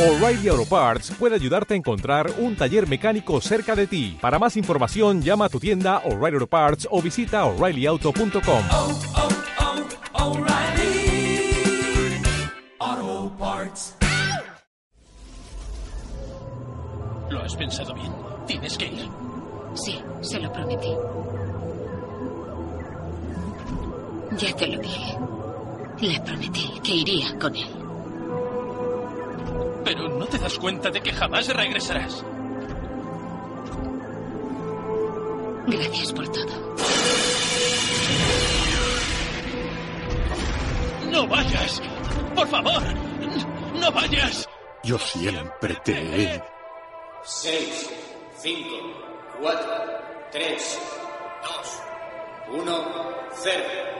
O'Reilly Auto Parts puede ayudarte a encontrar un taller mecánico cerca de ti. Para más información, llama a tu tienda O'Reilly Auto Parts o visita oreillyauto.com. oh, oh, Parts. ¿Lo has pensado bien? Tienes que ir. Sí, se lo prometí. Ya te lo dije. Le prometí que iría con él. Pero no te das cuenta de que jamás regresarás. Gracias por todo. ¡No vayas! ¡Por favor! ¡No vayas! Yo siempre te he... 6, 5, 4, 3, 2, 1, 0.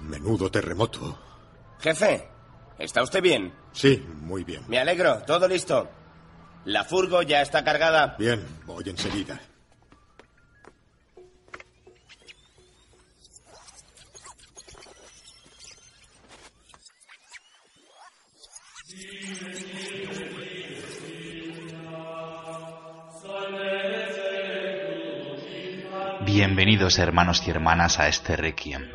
Menudo terremoto. Jefe, ¿está usted bien? Sí, muy bien. Me alegro, todo listo. La furgo ya está cargada. Bien, voy enseguida. Bienvenidos hermanos y hermanas a este Requiem.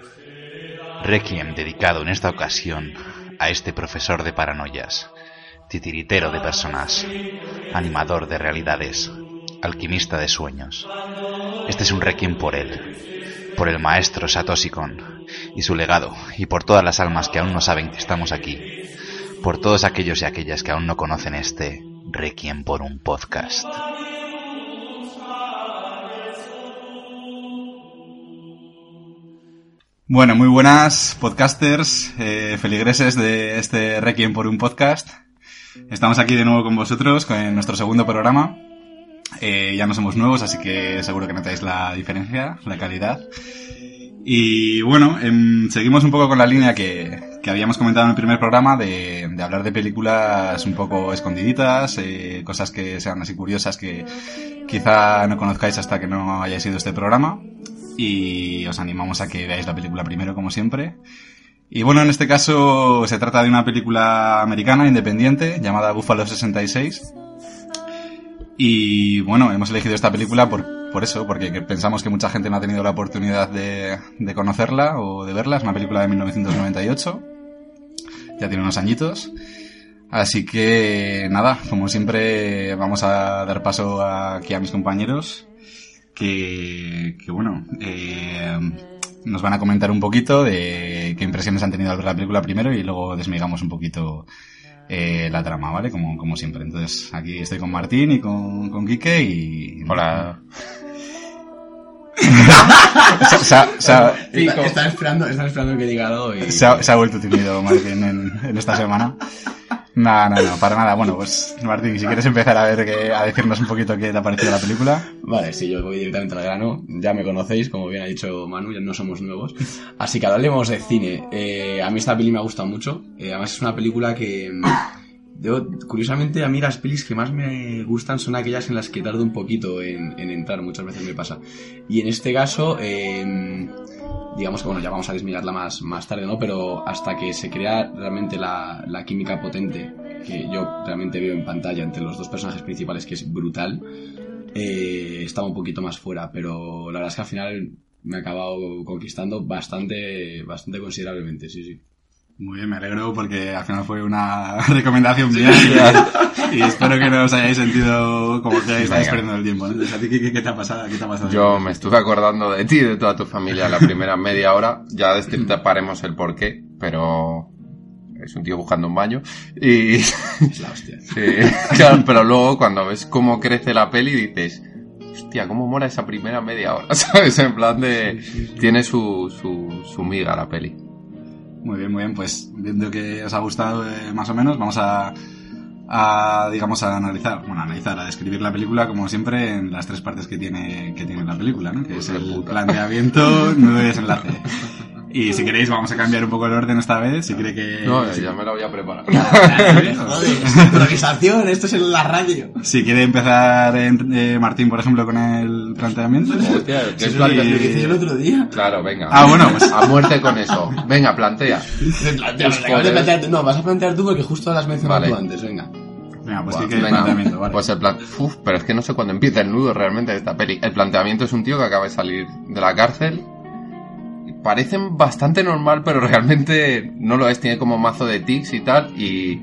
Requiem dedicado en esta ocasión a este profesor de paranoias, titiritero de personas, animador de realidades, alquimista de sueños. Este es un Requiem por él, por el maestro Satoshi Kon y su legado, y por todas las almas que aún no saben que estamos aquí, por todos aquellos y aquellas que aún no conocen este Requiem por un podcast. Bueno, muy buenas podcasters, eh, feligreses de este Requiem por un podcast. Estamos aquí de nuevo con vosotros con nuestro segundo programa. Eh, ya no somos nuevos, así que seguro que notáis la diferencia, la calidad. Y bueno, em, seguimos un poco con la línea que, que habíamos comentado en el primer programa de, de hablar de películas un poco escondiditas, eh, cosas que sean así curiosas que quizá no conozcáis hasta que no hayáis ido este programa y os animamos a que veáis la película primero, como siempre. Y bueno, en este caso se trata de una película americana independiente llamada Buffalo 66. Y bueno, hemos elegido esta película por, por eso, porque pensamos que mucha gente no ha tenido la oportunidad de, de conocerla o de verla. Es una película de 1998. Ya tiene unos añitos. Así que nada, como siempre vamos a dar paso aquí a mis compañeros que, que bueno, eh, nos van a comentar un poquito de qué impresiones han tenido al ver la película primero y luego desmigamos un poquito eh, la trama, ¿vale? Como, como siempre. Entonces, aquí estoy con Martín y con, con Quique y... Hola. se, Está, está esperando, está esperando que diga algo y... se ha- se ha vuelto tímido Martín en, en esta semana. No, no, no, para nada. Bueno, pues Martín, si quieres empezar a ver que, a decirnos un poquito qué te ha parecido la película. Vale, sí, yo voy directamente al grano. Ya me conocéis, como bien ha dicho Manu, ya no somos nuevos. Así que hablemos de cine. Eh, a mí esta peli me ha gustado mucho. Eh, además es una película que... mm, Yo, curiosamente, a mí las pelis que más me gustan son aquellas en las que tardo un poquito en, en entrar, muchas veces me pasa. Y en este caso, eh, digamos que bueno, ya vamos a desmigarla más, más tarde, ¿no? Pero hasta que se crea realmente la, la química potente que yo realmente veo en pantalla entre los dos personajes principales, que es brutal, eh, estaba un poquito más fuera, pero la verdad es que al final me ha acabado conquistando bastante, bastante considerablemente, sí, sí. Muy bien, me alegro porque al final fue una recomendación mía y, y espero que no os hayáis sentido como que estáis perdiendo el tiempo. ¿no? Entonces, ¿a ti qué, qué te ha pasado? ¿Qué te ha pasado? Yo me estuve acordando de ti y de toda tu familia la primera media hora. Ya destriparemos el porqué, pero es un tío buscando un baño. Y Es la hostia. sí, claro, pero luego cuando ves cómo crece la peli dices, hostia, cómo mola esa primera media hora, ¿sabes? En plan de, tiene su, su, su miga la peli. Muy bien, muy bien. Pues viendo que os ha gustado eh, más o menos, vamos a, a, digamos, a analizar, bueno, a analizar, a describir la película como siempre en las tres partes que tiene, que tiene la película, ¿no? Que es el planteamiento, nudo y desenlace. Y si queréis vamos a cambiar un poco el orden esta vez, si cree que... No, ya me lo voy a preparar. Joder, improvisación, esto es en la radio. Si quiere empezar en- eh, Martín, por ejemplo, con el planteamiento. Hostia, ¿qué Sí, plantea- Lo que hice yo el otro día. Claro, venga. Ah, bueno, pues- A muerte con eso. Venga, plantea. Me plantea- me acabas de plantear tú. No, vas a plantear tú porque justo lo has mencionado Vale. tú antes, venga. Venga, pues sí que el venga. planteamiento, vale. Pues el plan... Uf, pero es que no sé cuándo empieza el nudo realmente de esta peli. El planteamiento es un tío que acaba de salir de la cárcel. Parecen bastante normal, pero realmente no lo es. Tiene como mazo de tics y tal. Y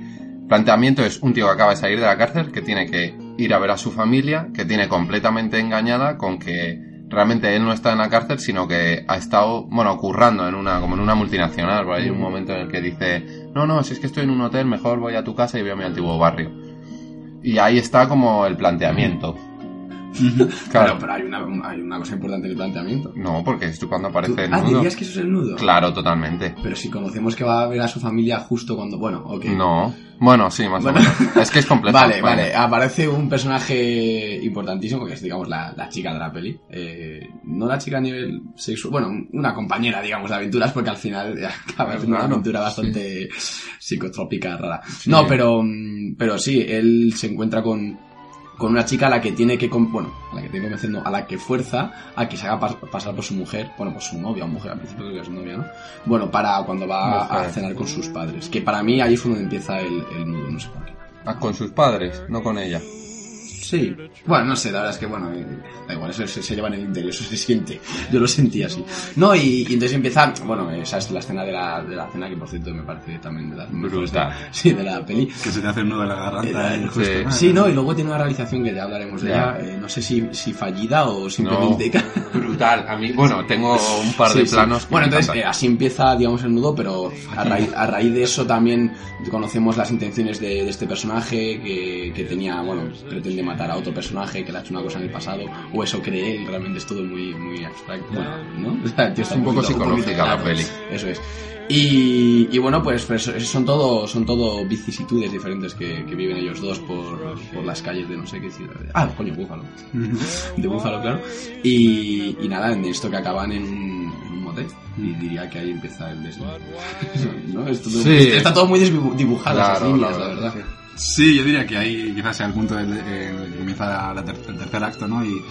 planteamiento es un tío que acaba de salir de la cárcel, que tiene que ir a ver a su familia, que tiene completamente engañada con que realmente él no está en la cárcel, sino que ha estado, bueno, currando en una, como en una multinacional. Hay un momento en el que dice, no, no, si es que estoy en un hotel, mejor voy a tu casa y veo mi antiguo barrio. Y ahí está como el planteamiento. Claro. pero hay, una, hay una cosa importante en el planteamiento. No, porque es cuando aparece el ah, nudo. dirías que eso es el nudo. Claro, totalmente. Pero si conocemos que va a ver a su familia justo cuando. Bueno, ok. No. Bueno, sí, más Bueno. o menos. Es que es complejo. Vale, vale. Aparece un personaje importantísimo, que es, digamos, la, la chica de la peli. Eh, no la chica a nivel sexual, bueno, una compañera, digamos, de aventuras, porque al final acaba siendo una aventura bastante psicotrópica, rara. No, pero, mm, pero sí, él se encuentra con, con una chica a la que tiene que, bueno, a la que tiene que convencer, no, a la que fuerza a que se haga pas- pasar por su mujer, bueno, por su novia o mujer, al principio creo que es novia, ¿no? Bueno, para cuando va a cenar con sus padres. Que para mí ahí fue donde empieza el, el nudo, no sé por qué. Ah, con sus padres, no con ella. Sí. Bueno, no sé, la verdad es que, bueno, eh, da igual, eso se, se lleva en el interior, eso se siente. Yo lo sentí así. No, y, y entonces empieza, bueno, esa es la escena de la, de la cena que, por cierto, me parece también de las de- Brutal. Sí, de la peli. Que se te hace un nudo en la garganta. Eh, eh, justo. sí. Ah, Sí, no, y luego tiene una realización que ya hablaremos de Ya. ella, eh, no sé si, si fallida o simplemente... Brutal. A mí, bueno, tengo un par de Sí, planos. Bueno, entonces eh, así empieza, digamos, el nudo, pero a raíz, a raíz de eso también conocemos las intenciones de, de este personaje que, que tenía, bueno, pretende matar a otro personaje que le ha hecho una cosa en el pasado, o eso cree él, realmente es todo muy, muy abstracto, ¿no? O sea, el tío está un poco psicológica la peli. Eso es. Y, y bueno, pues, pues son todo son todo vicisitudes diferentes que, que viven ellos dos por, por las calles de no sé qué ciudad. Ah, coño, Búfalo. De Búfalo, claro. Y, y nada, en esto que acaban en un, en un motel. Y diría que ahí empieza el desnudo. ¿No? Todo- Sí. Está todo muy desdibujado, esas Claro, líneas, la la verdad, verdad. Sí, yo diría que ahí quizás sea el punto del, en el que comienza la ter- el tercer acto, ¿no? Y,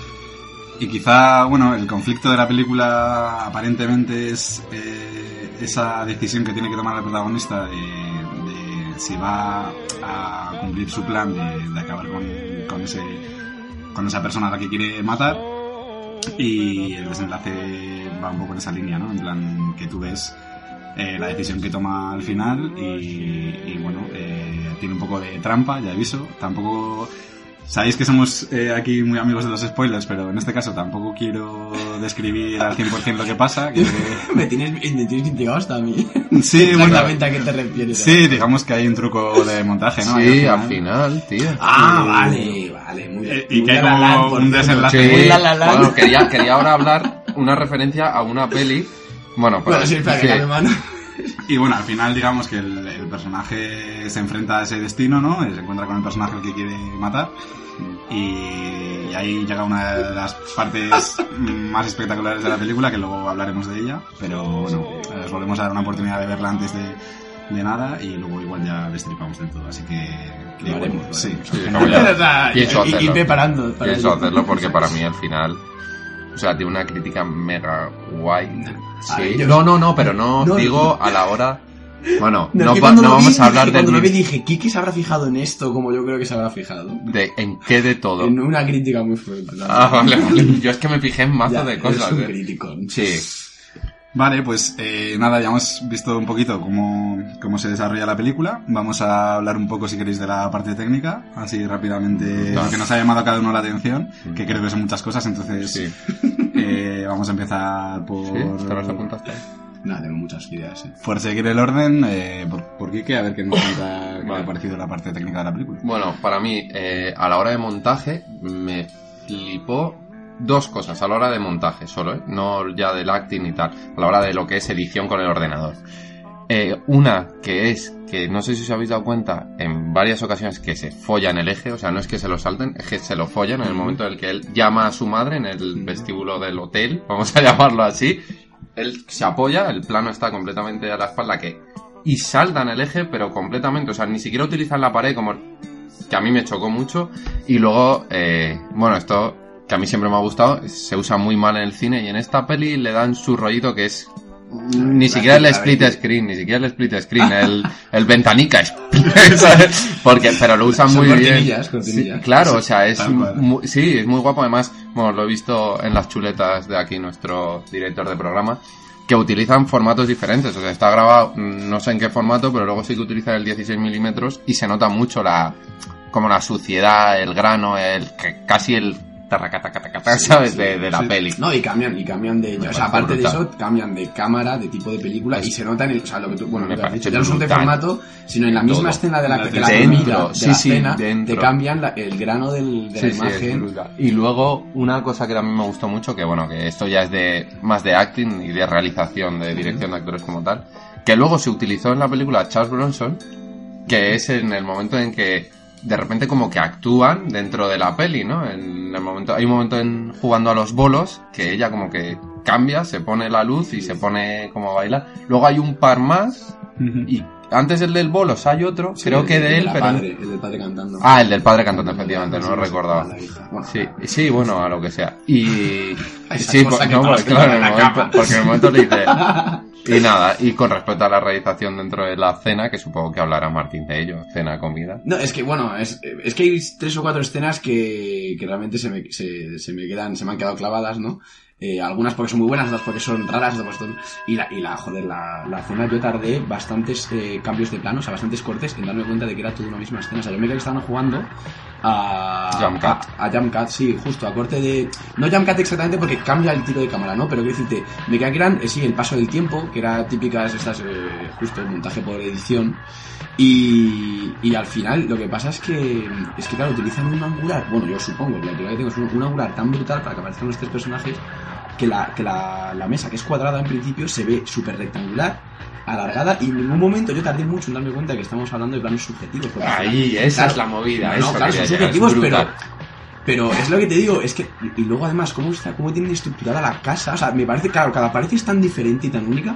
y quizá, bueno, el conflicto de la película aparentemente es eh, esa decisión que tiene que tomar el protagonista de, de si va a cumplir su plan de, de acabar con, con ese, con esa persona a la que quiere matar. Y el desenlace va un poco en esa línea, ¿no? En plan que tú ves eh, la decisión que toma al final y, y, bueno, eh, tiene un poco de trampa, ya aviso. Tampoco... Sabéis que somos eh, aquí muy amigos de los spoilers, pero en este caso tampoco quiero describir al 100% lo que pasa. que- me, tienes, me tienes intrigado hasta a mí. Sí, bueno, a qué te refieres. sí, digamos que hay un truco de montaje, ¿no? Sí, al final, tío. Ah, Y- vale, vale, muy bien. Eh, y Muy que hay La La un desenlace. Sí. Muy La La Land. Bueno, quería, quería ahora hablar una referencia a una peli. Bueno, pero, Bueno, sí. cambie mano. Y bueno, al final digamos que el, el personaje se enfrenta a ese destino, ¿no? Se encuentra con el personaje al que quiere matar. Y, y ahí llega una de las partes más espectaculares de la película, que luego hablaremos de ella. Pero bueno, os volvemos a dar una oportunidad de verla antes de, de nada y luego igual ya destripamos del todo. Así que... que Lo haremos, sí. haremos. Sí, no, ya- O sea, pienso y- y- y hacerlo. preparando. para Pienso hacerlo porque para mí al final. O sea, tiene una crítica mega guay. Sí. No, no, no, pero no, No, digo a la hora. Bueno, No, va- vi, vamos a hablar del. Cuando lo vi dije, ¿Kiki se habrá fijado en esto como yo creo que se habrá fijado? de ¿En qué de todo? En una crítica muy fuerte. Ah, vale, vale. Yo es que me fijé en mazo Ya, de cosas. un eh. Sí. Vale, pues eh, nada, ya hemos visto un poquito cómo, cómo se desarrolla la película. Vamos a hablar un poco, si queréis, de la parte técnica, así rápidamente, lo que nos ha llamado a cada uno la atención, que creo que son muchas cosas, entonces Sí. eh, vamos a empezar por, ¿Sí? ¿Te las apuntaste? Nada, tengo muchas ideas. eh. por seguir el orden, eh, por, por Quique, a ver qué nos cuenta qué Vale. ha parecido la parte técnica de la película. Bueno, para mí, eh, a la hora de montaje, me flipó dos cosas. A la hora de montaje solo, ¿eh? No ya del acting y tal. A la hora de lo que es edición con el ordenador. Eh, una que es que no sé si os habéis dado cuenta en varias ocasiones que se follan el eje, o sea, no es que se lo salten, es que se lo follan en el momento en el que él llama a su madre en el vestíbulo del hotel, vamos a llamarlo así. Él se apoya, el plano está completamente a la espalda que y saltan el eje, pero completamente, o sea, ni siquiera utilizan la pared como que a mí me chocó mucho y luego eh, bueno, esto que a mí siempre me ha gustado, se usa muy mal en el cine y en esta peli le dan su rollito que es ni siquiera el split screen, ni siquiera el split screen, el, el ventanica ¿sabes? porque pero lo usan muy bien. Sí, claro, o sea, es sí, es muy guapo. Además, bueno, lo he visto en las chuletas de aquí nuestro director de programa que utilizan formatos diferentes, o sea, está grabado mm, no sé en qué formato, pero luego sí que utilizan el 16 milímetros y se nota mucho la como la suciedad, el grano, el casi el ¿sabes? de, de la sí. peli. No, y cambian, y cambian de. Me O sea, aparte de eso, cambian de cámara, de tipo de película, y se nota en el. O sea, lo que tú. Bueno, Me lo que has parece dicho, ya no son de formato, sino en la misma Todo. escena de la, de la Dentro, comida, de sí, la sí, cena, dentro. te cambian la- el grano del, de la Sí, sí, imagen. y luego una cosa que a mí me gustó mucho, que bueno, que esto ya es de más de acting y de realización, de dirección de actores como tal, que luego se utilizó en la película Charles Bronson, que es en el momento en que de repente como que actúan dentro de la peli, ¿no? En el momento, hay un momento en jugando a los bolos que ella como que cambia, se pone la luz y se pone como a bailar. Luego hay un par más y antes el del bolos hay otro, Sí, creo el- que el de él, pero padre, el del padre cantando. Ah, el del padre cantante, efectivamente, no lo recordaba. Sí, sí, bueno, a lo que sea. Y. Sí, por- que no, porque, claro, en el momento, porque en el momento le dice. Y nada, y con respecto a la realización dentro de la cena, que supongo que hablará Martín de ello, cena, comida. No, es que bueno, es, es que hay tres o cuatro escenas que, que realmente se me, se, se me quedan, se me han quedado clavadas, ¿no? Eh, algunas porque son muy buenas, otras porque son raras, otras porque son... Y la, y la, joder, la, la escena yo tardé bastantes eh, cambios de plano, o sea, bastantes cortes en darme cuenta de que era toda una misma escena. O sea, yo me creía que estaban jugando a... Jump cut. A, Cut, sí, justo, a corte de... No Jump Cut exactamente porque cambia el tiro de cámara, ¿no? Pero quiero decirte, me creía que eran, eh, sí, el paso del tiempo, que era típicas estas, eh, justo, el montaje por edición. Y, y al final lo que pasa es que, es que claro, utilizan un angular, bueno, yo supongo, la teoría que tengo es un, un angular tan brutal para que aparezcan los tres personajes que la, que la, la mesa, que es cuadrada en principio, se ve súper rectangular, alargada, y en ningún momento yo tardé mucho en darme cuenta de que estamos hablando de planos subjetivos. porque Ahí, esa es la movida, no, eso claro, son es subjetivos, pero, pero es lo que te digo, es que, y y luego además, cómo está, cómo tienen estructurada la casa, o sea, me parece, claro, cada pared es tan diferente y tan única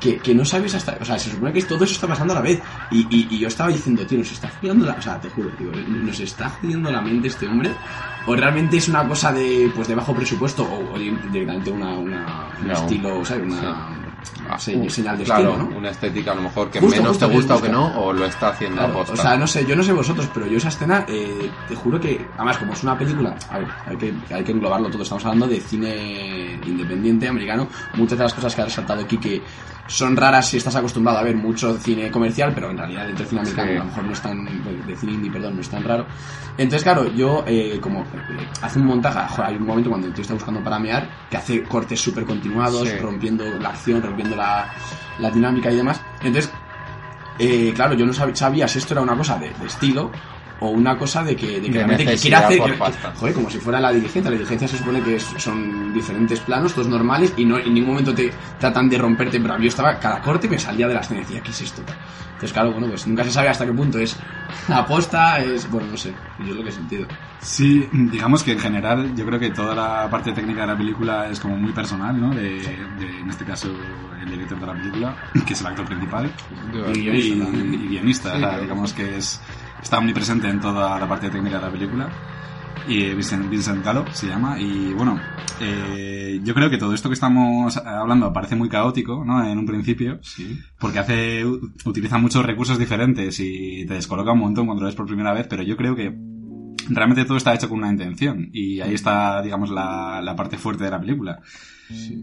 que, que no sabes hasta, o sea, se supone que todo eso está pasando a la vez. Y, y, y yo estaba diciendo, tío, nos está jodiendo la, o sea, te juro, tío, nos está jodiendo la mente este hombre, o realmente es una cosa de, pues, de bajo presupuesto, o, o directamente una, una, un No. estilo, ¿sabes? Una, se- uh, señal de claro, estilo, ¿no? una estética a lo mejor que Justo, menos justo, te gusta o que no, o lo está haciendo Claro, aposta. o sea, no sé, yo no sé vosotros, pero yo esa escena, eh, te juro que, además, como es una película, a ver, hay que, hay que englobarlo todo, estamos hablando de cine independiente americano, muchas de las cosas que ha resaltado aquí que son raras si estás acostumbrado a ver mucho cine comercial, pero en realidad dentro del cine americano Sí. a lo mejor no es tan, de cine indie, perdón, no es tan raro. Entonces, claro, yo, eh, como eh, hace un montaje, hay un momento cuando el tío está buscando para mear, que hace cortes súper continuados, Sí. rompiendo la acción, rompiendo la, la dinámica y demás. Entonces, eh, claro, yo no sab- sabía si esto era una cosa de estilo o una cosa de que, de que De realmente que quiere necesidad hacer. que- joder, como si fuera la diligencia. La diligencia se supone que es- son diferentes planos, todos normales, y no en ningún momento te tratan de romperte. Pero yo estaba, cada corte me salía de la escena y decía, ¿qué es esto? Entonces, claro, bueno, pues nunca se sabe hasta qué punto es aposta, es. Bueno, no sé, yo es lo que he sentido. Sí, digamos que en general yo creo que toda la parte técnica de la película es como muy personal, ¿no? De, de, en este caso, el director de la película, que es el actor principal, Y y, y guionista, Sí, o sea, claro. digamos que es está omnipresente en toda la parte técnica de la película. Y Vincent, Vincent Gallo se llama. Y bueno, eh, yo creo que todo esto que estamos hablando parece muy caótico, ¿no? En un principio, Sí. porque hace utiliza muchos recursos diferentes y te descoloca un montón cuando lo ves por primera vez, pero yo creo que realmente todo está hecho con una intención y ahí está, digamos, la, la parte fuerte de la película.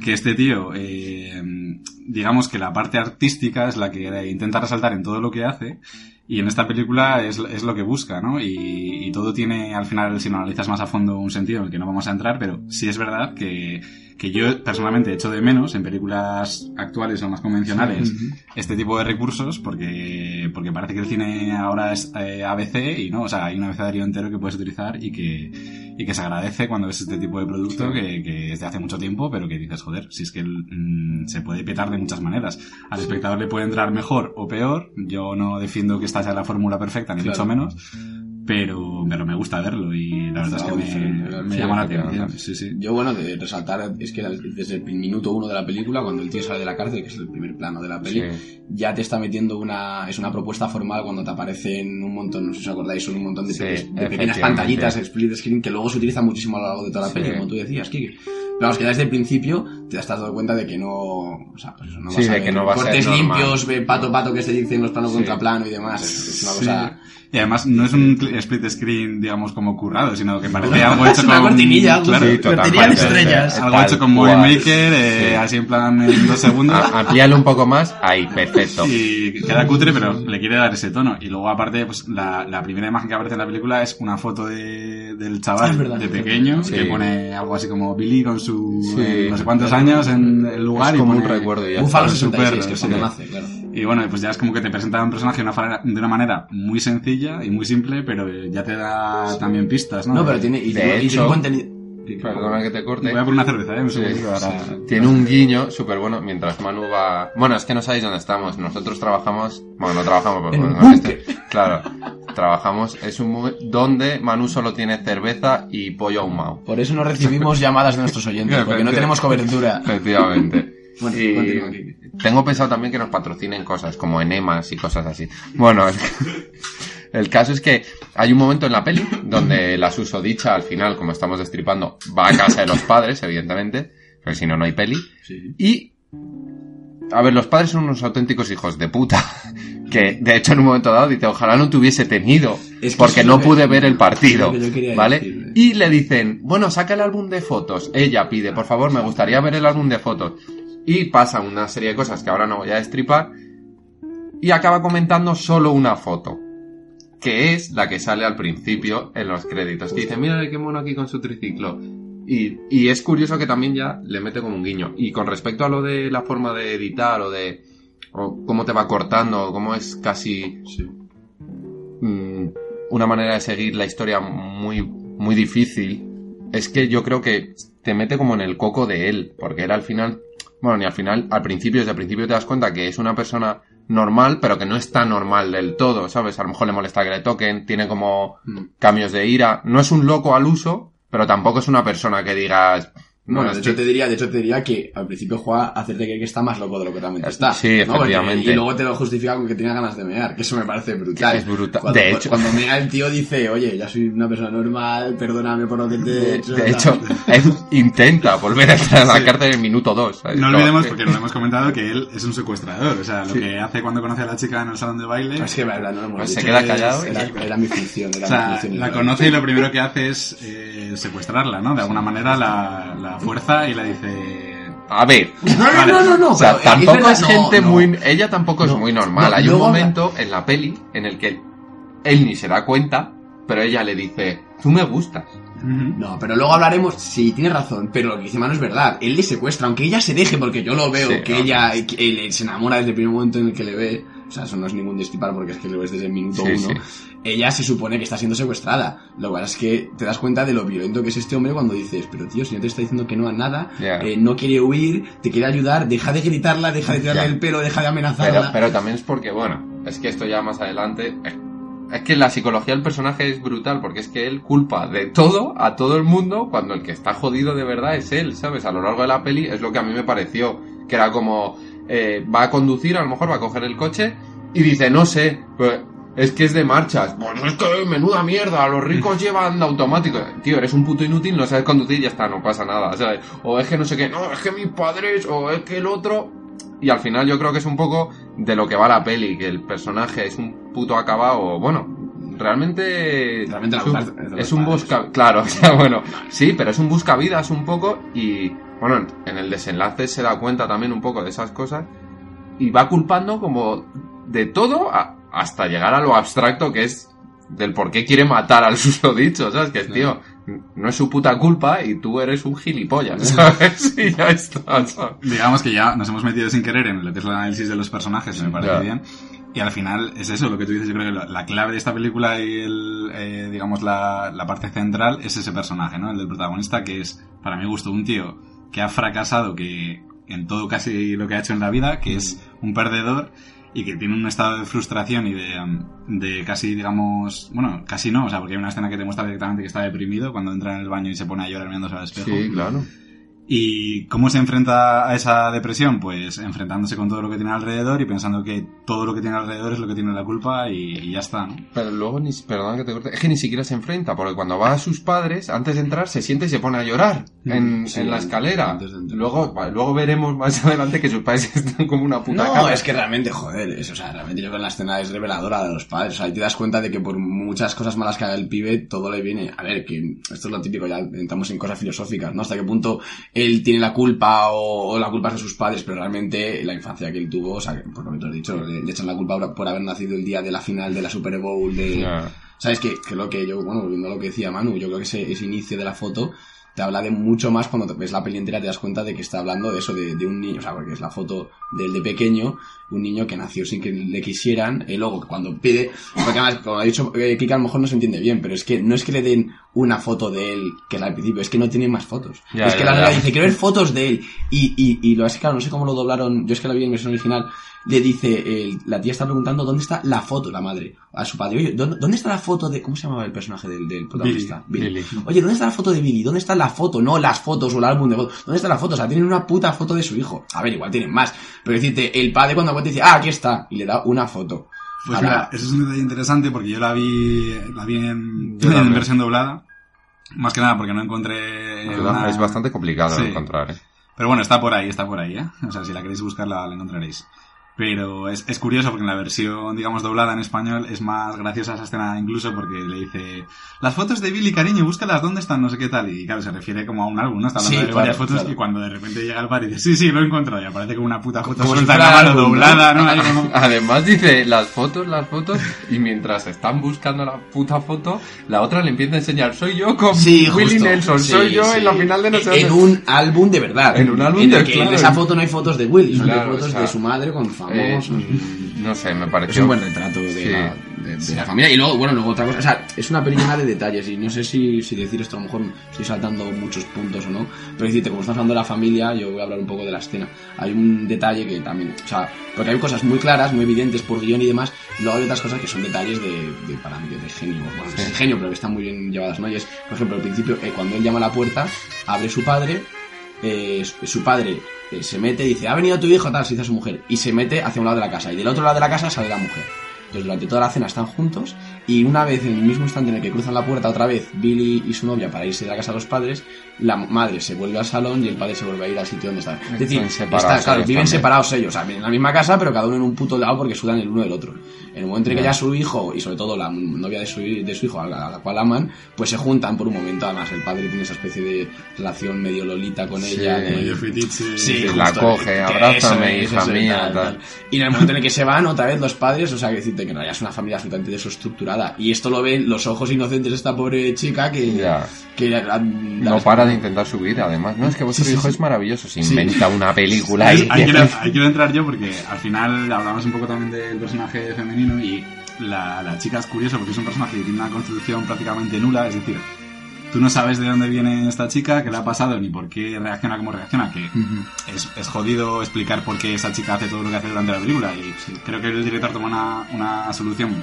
Que este tío, eh, digamos que la parte artística es la que intenta resaltar en todo lo que hace y en esta película es, es lo que busca, ¿no? Y, y todo tiene, al final, si lo analizas más a fondo, un sentido en el que no vamos a entrar, pero sí es verdad que, que yo personalmente echo de menos en películas actuales o más convencionales este tipo de recursos porque, porque parece que el cine ahora es eh, ABC y no, o sea, hay un abecedario entero que puedes utilizar y que, y que se agradece cuando ves este tipo de producto que, que es de hace mucho tiempo, pero que dices, joder, si es que mm, se puede petar de muchas maneras. Al espectador le puede entrar mejor o peor. Yo no defiendo que esta sea la fórmula perfecta, ni Claro. mucho menos. Pero, pero me gusta verlo y la verdad es que me, me llama la atención. efectivamente. Sí, sí. Yo, bueno, de resaltar es que desde el minuto uno de la película, cuando el tío sale de la cárcel, que es el primer plano de la peli, Sí. ya te está metiendo una. Es una propuesta formal cuando te aparecen un montón, no sé si os acordáis, son un montón de, pequeñas pantallitas, split screen, que luego se utilizan muchísimo a lo largo de toda la peli, como tú decías, Kike. Pero vamos, que desde el principio te has dado cuenta de que no. O sea, pues eso, no Sí, a ver que no va a ser cortes limpios, pato pato que se dicen los planos Sí. contra plano y demás. Es, es una cosa. Y además no es un split screen, digamos, como currado, sino que parece algo hecho Es una con... cortinilla, claro, Sí, cortinilla de totalmente. estrellas. algo Tal hecho con Movie. Maker, eh, Sí. así en plan en dos segundos. Amplíalo un poco más. Ahí, perfecto. Y queda cutre, pero le quiere dar ese tono. Y luego, aparte, pues la, la primera imagen que aparece en la película es una foto de, del Ah, chaval verdad. de pequeño, Sí. que pone algo así como Billy con su Sí. eh, no sé cuántos años en el lugar. Es como y un recuerdo y ya Búfalo está. 66, que es sí. cuando nace, claro. Y bueno, pues ya es como que te presenta un personaje de una, fa- de una manera muy sencilla y muy simple, pero ya te da también pistas, ¿no? No, pero tiene. Y, De y tiene hecho- contenido. Perdona que te corte. Voy a por una cerveza, ¿eh? Un Sí, ahora. Tiene un guiño súper bueno mientras Manu va... Bueno, es que no sabéis dónde estamos. Nosotros trabajamos... Bueno, no trabajamos, pero no existe. Claro. Trabajamos... Es un donde Manu solo tiene cerveza y pollo ahumado. Por eso no recibimos llamadas de nuestros oyentes, porque no tenemos cobertura. Efectivamente. Bueno, tengo pensado también que nos patrocinen cosas como enemas y cosas así. Bueno, el, el caso es que hay un momento en la peli donde la susodicha al final, como estamos destripando, va a casa de los padres, evidentemente, porque si no, no hay peli. Sí. Y, a ver, los padres son unos auténticos hijos de puta. Que, de hecho, en un momento dado dice, ojalá no te hubiese tenido, Es que porque no pude ver el partido. ¿Vale? decirle. Y le dicen, bueno, saca el álbum de fotos. Ella pide, por favor, me gustaría ver el álbum de fotos. Y pasa una serie de cosas que ahora no voy a destripar. Y acaba comentando solo una foto. Que es la que sale al principio en los créditos. Que dice, mira qué mono aquí con su triciclo. Y, y es curioso que también ya le mete como un guiño. Y con respecto a lo de la forma de editar o de o cómo te va cortando, o cómo es casi mm, una manera de seguir la historia muy, muy difícil, es que yo creo que te mete como en el coco de él, porque él al final, bueno, ni al final, al principio, desde el principio te das cuenta que es una persona normal, pero que no está normal del todo, ¿sabes? A lo mejor le molesta que le toquen, tiene como Mm. cambios de ira, no es un loco al uso, pero tampoco es una persona que digas... Bueno, de hecho te diría, de hecho te diría que al principio juega a hacerte creer que está más loco de lo que realmente está. Sí, ¿no? Porque- y luego te lo justifica con que tenía ganas de mear, que eso me parece brutal. Es brutal. Cuando, De hecho- cuando mea el tío dice, oye, ya soy una persona normal, perdóname por lo que te he hecho. De hecho, él intenta volver a entrar a la cárcel en el minuto 2. No olvidemos, porque lo hemos comentado, que él es un secuestrador. O sea, lo Sí. que hace cuando conoce a la chica en el salón de baile. Es que verdad, no lo hemos Pues se queda callado y- Era, era mi función, era O mi sea, función. la conoce y lo primero que hace es eh, secuestrarla, ¿no? De alguna manera la, la fuerza y le dice... A ver. No, no, no, no, no. O sea, pero tampoco verdad, es no, gente no. muy... Ella tampoco es muy normal. no, Hay un momento en la peli en el que él ni se da cuenta, pero ella le dice, tú me gustas. No, pero luego hablaremos. Sí, tienes razón, pero lo que dice Manu es verdad. Él le secuestra, aunque ella se deje, porque yo lo veo, Sí, que no. ella que él se enamora desde el primer momento en el que le ve. O sea, eso no es ningún destipar porque es que lo ves desde el minuto Sí, uno. sí. Ella se supone que está siendo secuestrada. Lo cual es que te das cuenta de lo violento que es este hombre cuando dices, pero tío, si no te está diciendo que no a nada, eh, no quiere huir, te quiere ayudar, deja de gritarla, deja de tirarle el pelo, deja de amenazarla. pero también es porque, bueno, es que esto ya más adelante... Es, es que la psicología del personaje es brutal, porque es que él culpa de todo a todo el mundo cuando el que está jodido de verdad es él, ¿sabes? A lo largo de la peli es lo que a mí me pareció, que era como... eh, va a conducir, a lo mejor va a coger el coche y dice, no sé, pues, es que es de marchas. Bueno, es que menuda mierda, los ricos llevan de automático. Tío, eres un puto inútil, no sabes conducir y ya está, no pasa nada, ¿sabes? O es que no sé qué, no, es que mis padres, o es que el otro... Y al final yo creo que es un poco de lo que va la peli, que el personaje es un puto acabado, bueno, realmente, Realmente es un, es un busca, claro, o sea, bueno, sí, pero es un buscavidas un poco y, bueno, en el desenlace se da cuenta también un poco de esas cosas y va culpando como de todo a- hasta llegar a lo abstracto que es del por qué quiere matar al susodicho, ¿sabes? Que, tío, no es su puta culpa y tú eres un gilipollas, ¿sabes? Y ya está, ¿sabes? Digamos que ya nos hemos metido sin querer en lo que es el análisis de los personajes, me parece bien. Y al final es eso, lo que tú dices, yo creo que la, la clave de esta película y el, eh, digamos la, la parte central es ese personaje, ¿no? El del protagonista, que es, para mi gusto, un tío que ha fracasado que en todo casi lo que ha hecho en la vida, que es un perdedor y que tiene un estado de frustración y de, de casi, digamos, bueno, casi no, o sea, porque hay una escena que te muestra directamente que está deprimido cuando entra en el baño y se pone a llorar mirándose al espejo. Sí, claro. ¿Y cómo se enfrenta a esa depresión? Pues enfrentándose con todo lo que tiene alrededor y pensando que todo lo que tiene alrededor es lo que tiene la culpa y, y ya está, ¿no? Pero luego, ni, perdón que te corte, es que ni siquiera se enfrenta, porque cuando va a sus padres, antes de entrar, se siente y se pone a llorar en, Sí, en la escalera. Luego, luego veremos más adelante que sus padres están como una puta No, es que realmente, joder, es, o sea, realmente yo creo que la escena es reveladora de los padres. O sea, ahí te das cuenta de que por muchas cosas malas que haga el pibe, todo le viene. A ver, que esto es lo típico, ya entramos en cosas filosóficas, ¿no? Hasta qué punto él tiene la culpa o, o la culpa es de sus padres, pero realmente la infancia que él tuvo, o sea, que, por lo que tú has dicho, le, le echan la culpa por- haber nacido el día de la final de la Super Bowl, de. ¿Sabes qué? Que lo que yo, bueno, volviendo a lo que decía Manu, yo creo que ese, ese inicio de la foto te habla de mucho más cuando ves la peli entera te das cuenta de que está hablando de eso, de, de un niño, o sea, porque es la foto del de pequeño, un niño que nació sin que le quisieran, y luego cuando pide, porque además, como ha dicho eh, Kika, a lo mejor no se entiende bien, pero es que no es que le den una foto de él, que es la del principio, es que no tiene más fotos. Ya, es que la ya. dice, quiero ver fotos de él, y, y, y lo que claro, no sé cómo lo doblaron, yo es que la vi en versión original, le dice, el- la tía está preguntando dónde está la foto, la madre, a su padre, oye, ¿dónde, dónde está la foto de, cómo se llamaba el personaje del, del protagonista? Billy. Oye, ¿dónde está la foto de Billy? ¿Dónde está la foto? No las fotos o el álbum de fotos. ¿Dónde está la foto? O sea, tienen una puta foto de su hijo. A ver, igual tienen más. Pero decirte, el padre cuando cuenta dice, ah, aquí está. Y le da una foto. Pues Ahora- mira, eso es un detalle interesante porque yo la vi, la vi en, versión doblada. Más que nada porque no encontré... Una- Es bastante complicado Sí. de encontrar, ¿eh? Pero bueno, está por ahí, está por ahí, ¿eh? O sea, si la queréis buscar la, la encontraréis. Pero es, es curioso porque en la versión, digamos, doblada en español es más graciosa esa escena incluso porque le dice las fotos de Billy, cariño, búscalas, ¿dónde están? No sé qué tal. Y claro, se refiere como a un álbum, ¿no? Está hablando Sí, de claro, varias fotos claro. y cuando de repente llega el par y dice, sí, sí, lo he encontrado y aparece como una puta foto suelta en doblada, ¿no? Además dice las fotos, las fotos, y mientras están buscando la puta foto, la otra le empieza a enseñar, soy yo con Sí, Willie justo. Nelson, Sí, soy yo sí. en la final de no sé En dónde. un álbum de verdad. En un álbum en de- que claro. en esa foto no hay fotos de Willy, son Claro, de fotos o sea, de su madre con Eh, famosos. no sé, me Es pareció... un buen retrato de, Sí. la, de, de la familia. Y luego, bueno, luego otra cosa. O sea, es una llena de detalles. Y no sé si, si decir esto, a lo mejor estoy saltando muchos puntos o no. Pero decirte, como estamos hablando de la familia, yo voy a hablar un poco de la escena. Hay un detalle que también. O sea, porque hay cosas muy claras, muy evidentes por guion y demás. Y luego hay otras cosas que son detalles de, de para mí, de genio. Bueno, no es genio, pero que están muy bien llevadas, ¿no? Y es, por ejemplo, al principio, eh, cuando él llama a la puerta, abre su padre. eh, su- padre se mete y dice, ha venido tu hijo, tal, se dice a su mujer, y se mete hacia un lado de la casa, y del otro lado de la casa sale la mujer. Entonces durante toda la cena están juntos, y una vez, en el mismo instante en el que cruzan la puerta otra vez, Billy y su novia para irse de la casa de los padres, la madre se vuelve al salón y el padre se vuelve a ir al sitio donde está. Es decir, Están separados está, claro, viven también. separados ellos, o sea, viven en la misma casa, pero cada uno en un puto lado porque sudan el uno del otro. En el momento en que ya su hijo, y sobre todo la novia de su, de su hijo, a la, a la cual aman, pues se juntan por un momento. Además, el padre tiene esa especie de relación medio lolita con Sí, ella. medio fetiche. Sí, justo, la coge, abrázame, hija mía, tal, tal. tal. Y en el momento en el que se van, otra vez los padres, o sea, que que en realidad es una familia absolutamente desestructurada. Y esto lo ven los ojos inocentes de esta pobre chica que. Ya. que la- No la- para de intentar subir, además. No, es que vuestro Sí, hijo sí. es maravilloso. Se Sí. inventa una película. Ahí, y- ahí quiero, ahí quiero entrar yo porque al final hablamos un poco también del personaje femenino y la, la chica es curiosa porque es un personaje que tiene una construcción prácticamente nula, es decir, tú no sabes de dónde viene esta chica, qué le ha pasado ni por qué reacciona como reacciona, que es, es jodido explicar por qué esa chica hace todo lo que hace durante la película y creo que el director toma una, una solución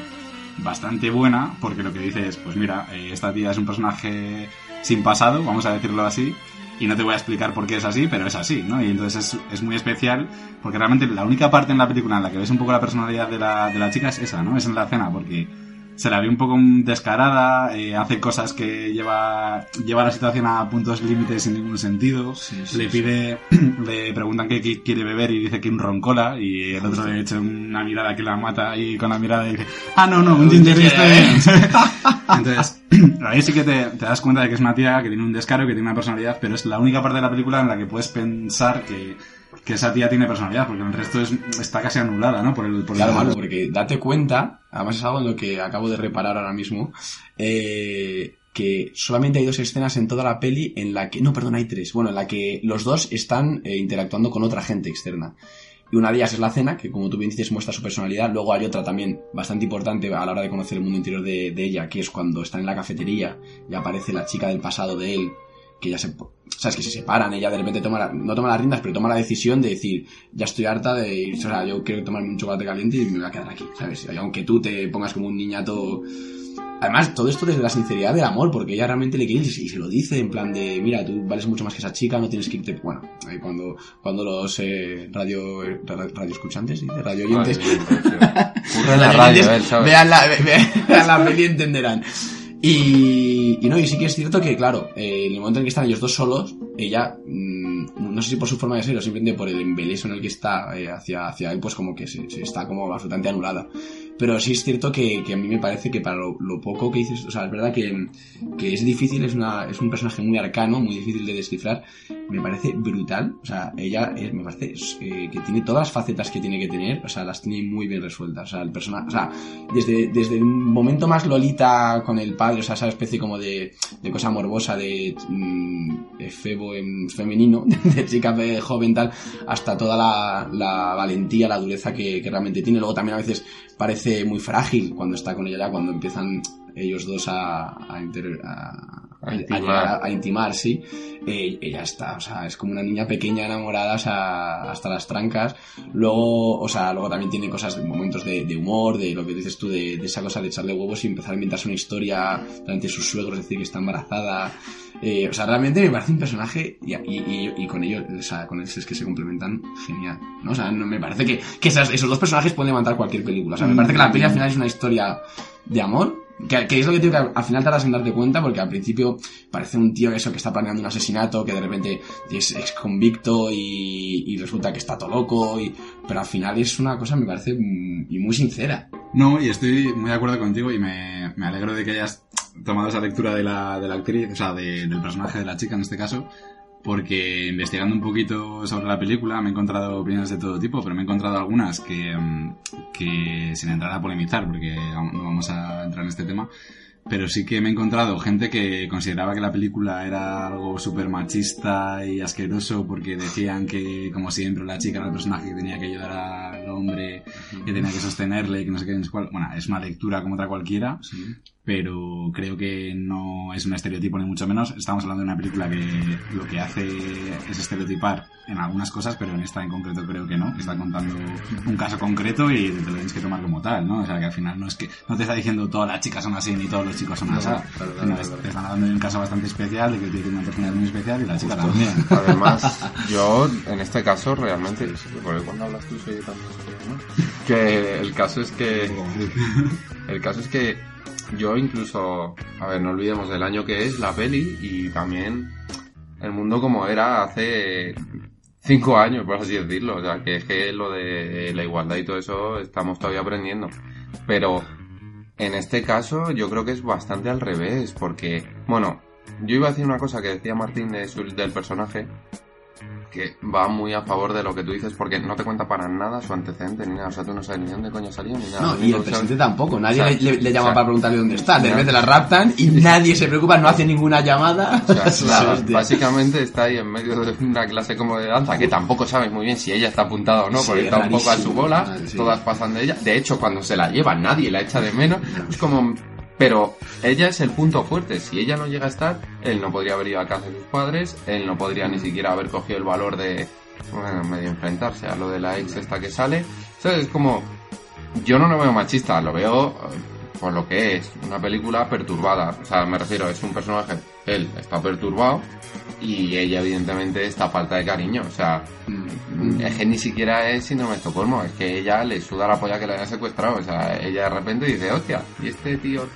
bastante buena porque lo que dice es, pues mira, eh, esta tía es un personaje sin pasado, vamos a decirlo así, y no te voy a explicar por qué es así, pero es así, ¿no? Y entonces es, es muy especial porque realmente la única parte en la película en la que ves un poco la personalidad de la, de la chica es esa, ¿no? Es en la cena porque se la ve un poco descarada, eh, hace cosas que lleva, lleva la situación a puntos límites sin ningún sentido, le pide, le preguntan qué, qué quiere beber y dice que un roncola y el otro le echa una mirada que la mata y con la mirada dice, ah, no, no, un ginger bien. Entonces, ahí sí que te, te das cuenta de que es una tía que tiene un descaro, que tiene una personalidad, pero es la única parte de la película en la que puedes pensar que, que esa tía tiene personalidad, porque el resto es, está casi anulada, ¿no? Por el, por el Claro, Manu, porque date cuenta, además es algo en lo que acabo de reparar ahora mismo, eh, que solamente hay dos escenas en toda la peli en la que, no, perdón, hay tres, bueno, en la que los dos están eh, interactuando con otra gente externa. Y una de ellas es la cena, que como tú bien dices muestra su personalidad. Luego hay otra también bastante importante a la hora de conocer el mundo interior de, de ella, que es cuando están en la cafetería y aparece la chica del pasado de él, que ya se... Sabes que se separan, ella de repente toma la- no toma las riendas, pero toma la decisión de decir, ya estoy harta de ir, o sea, yo quiero tomarme un chocolate caliente y me voy a quedar aquí, ¿sabes? Y aunque tú te pongas como un niñato... Además, todo esto desde la sinceridad del amor, porque ella realmente le quiere y se, y se lo dice en plan de, mira, tú vales mucho más que esa chica, no tienes que irte... Bueno, ahí cuando, cuando los eh, radio, ra- radio escuchantes, ¿sí? radio oyentes, vean la, ve- vean la peli y entenderán. Y, no, y sí que es cierto que, claro, eh, en el momento en que están ellos dos solos, ella, mm, no sé si por su forma de ser o simplemente por el embeleso en el que está eh, hacia, hacia él, pues como que se, se está como absolutamente anulada. Pero sí es cierto que, que a mí me parece que para lo, lo poco que dices, o sea, es verdad que, que es difícil, es, una, es un personaje muy arcano, muy difícil de descifrar, me parece brutal, o sea, ella es- me parece eh, que tiene todas las facetas que tiene que tener, o sea, las tiene muy bien resueltas, o sea, el personaje, o sea, desde, desde un momento más lolita con el padre, o sea, esa especie como de, de cosa morbosa de, mm, de febo en femenino, de chica eh, joven tal, hasta toda la, la valentía, la dureza que, que realmente tiene. Luego también a veces parece muy frágil cuando está con ella ya, cuando empiezan ellos dos a, a, inter- a- A intimar. a- a intimar, sí. Eh, ella está, o sea, es como una niña pequeña enamorada o sea, hasta las trancas. Luego, o sea, luego también tiene cosas, momentos de, de humor, de lo que dices tú, de, de esa cosa de echarle huevos y empezar a inventarse una historia delante de sus suegros, decir que está embarazada. Eh, o sea, realmente me parece un personaje y, y, y- y con ellos, o sea, con ellos es que se complementan genial. ¿no? O sea, no, me parece que, que esas- esos dos personajes pueden levantar cualquier película. O sea, me parece que la peli al final es una historia de amor. Que, es lo que al, al final tardas en darte cuenta porque al principio parece un tío eso que está planeando un asesinato que de repente es ex convicto y, resulta que está todo loco y, pero al final es una cosa me parece mm, y muy sincera. No, y estoy muy de acuerdo contigo y me, me alegro de que hayas tomado esa lectura de la, de la actriz, o sea, de- del personaje de la chica en este caso, porque investigando un poquito sobre la película me he encontrado opiniones de todo tipo, pero me he encontrado algunas que, mm, que sin entrar a polemizar, porque no vamos a entrar en este tema, pero sí que me he encontrado gente que consideraba que la película era algo súper machista y asqueroso porque decían que, como siempre, la chica era el personaje que tenía que ayudar al hombre, que tenía que sostenerle, que no sé qué. Bueno, es una lectura como otra cualquiera, pero creo que no es un estereotipo ni mucho menos. Estamos hablando de una película que lo que hace es estereotipar en algunas cosas, pero en esta en concreto creo que no. Está contando un caso concreto y te lo tienes que tomar como tal, ¿no? O sea, que al final no es que no te está diciendo todas las chicas son así ni todos los chicos son así. claro, claro, claro, te están hablando de un caso bastante especial, de que tiene una personalidad muy especial y la chica también. Además, yo en este caso realmente, porque cuando hablas tú soy tan ¿no? que el caso es que el caso es que yo incluso, a ver, no olvidemos del año que es la peli y también el mundo como era hace cinco años, por así decirlo. O sea, que es que lo de la igualdad y todo eso estamos todavía aprendiendo. Pero en este caso yo creo que es bastante al revés, porque, bueno, yo iba a decir una cosa que decía Martín de del personaje, que va muy a favor de lo que tú dices, porque no te cuenta para nada su antecedente ni nada. O sea, tú no sabes ni dónde coño salió ni nada. no y único el sabes- tampoco nadie O sea, le, le llama o sea, para preguntarle dónde está de repente la raptan y nadie se preocupa no hace ninguna llamada O sea, nada, básicamente está ahí en medio de una clase como de danza que tampoco sabes muy bien si ella está apuntada o no, Sí, porque está un poco a su bola, todas pasan de ella. De hecho, cuando se la lleva nadie la echa de menos. Es como... Pero ella es el punto fuerte. Si ella no llega a estar, él no podría haber ido a casa de sus padres, él no podría ni siquiera haber cogido el valor de, bueno, medio enfrentarse a lo de la ex esta que sale. ¿Sabes? Es como... Yo no lo veo machista, lo veo eh, por lo que es, una película perturbada. O sea, me refiero, es un personaje, él está perturbado y ella evidentemente está falta de cariño. O sea, Mm. es que ni siquiera es síndrome de Estocolmo, es que ella le suda la polla que le haya secuestrado. O sea, ella de repente dice, hostia, ¿y este tío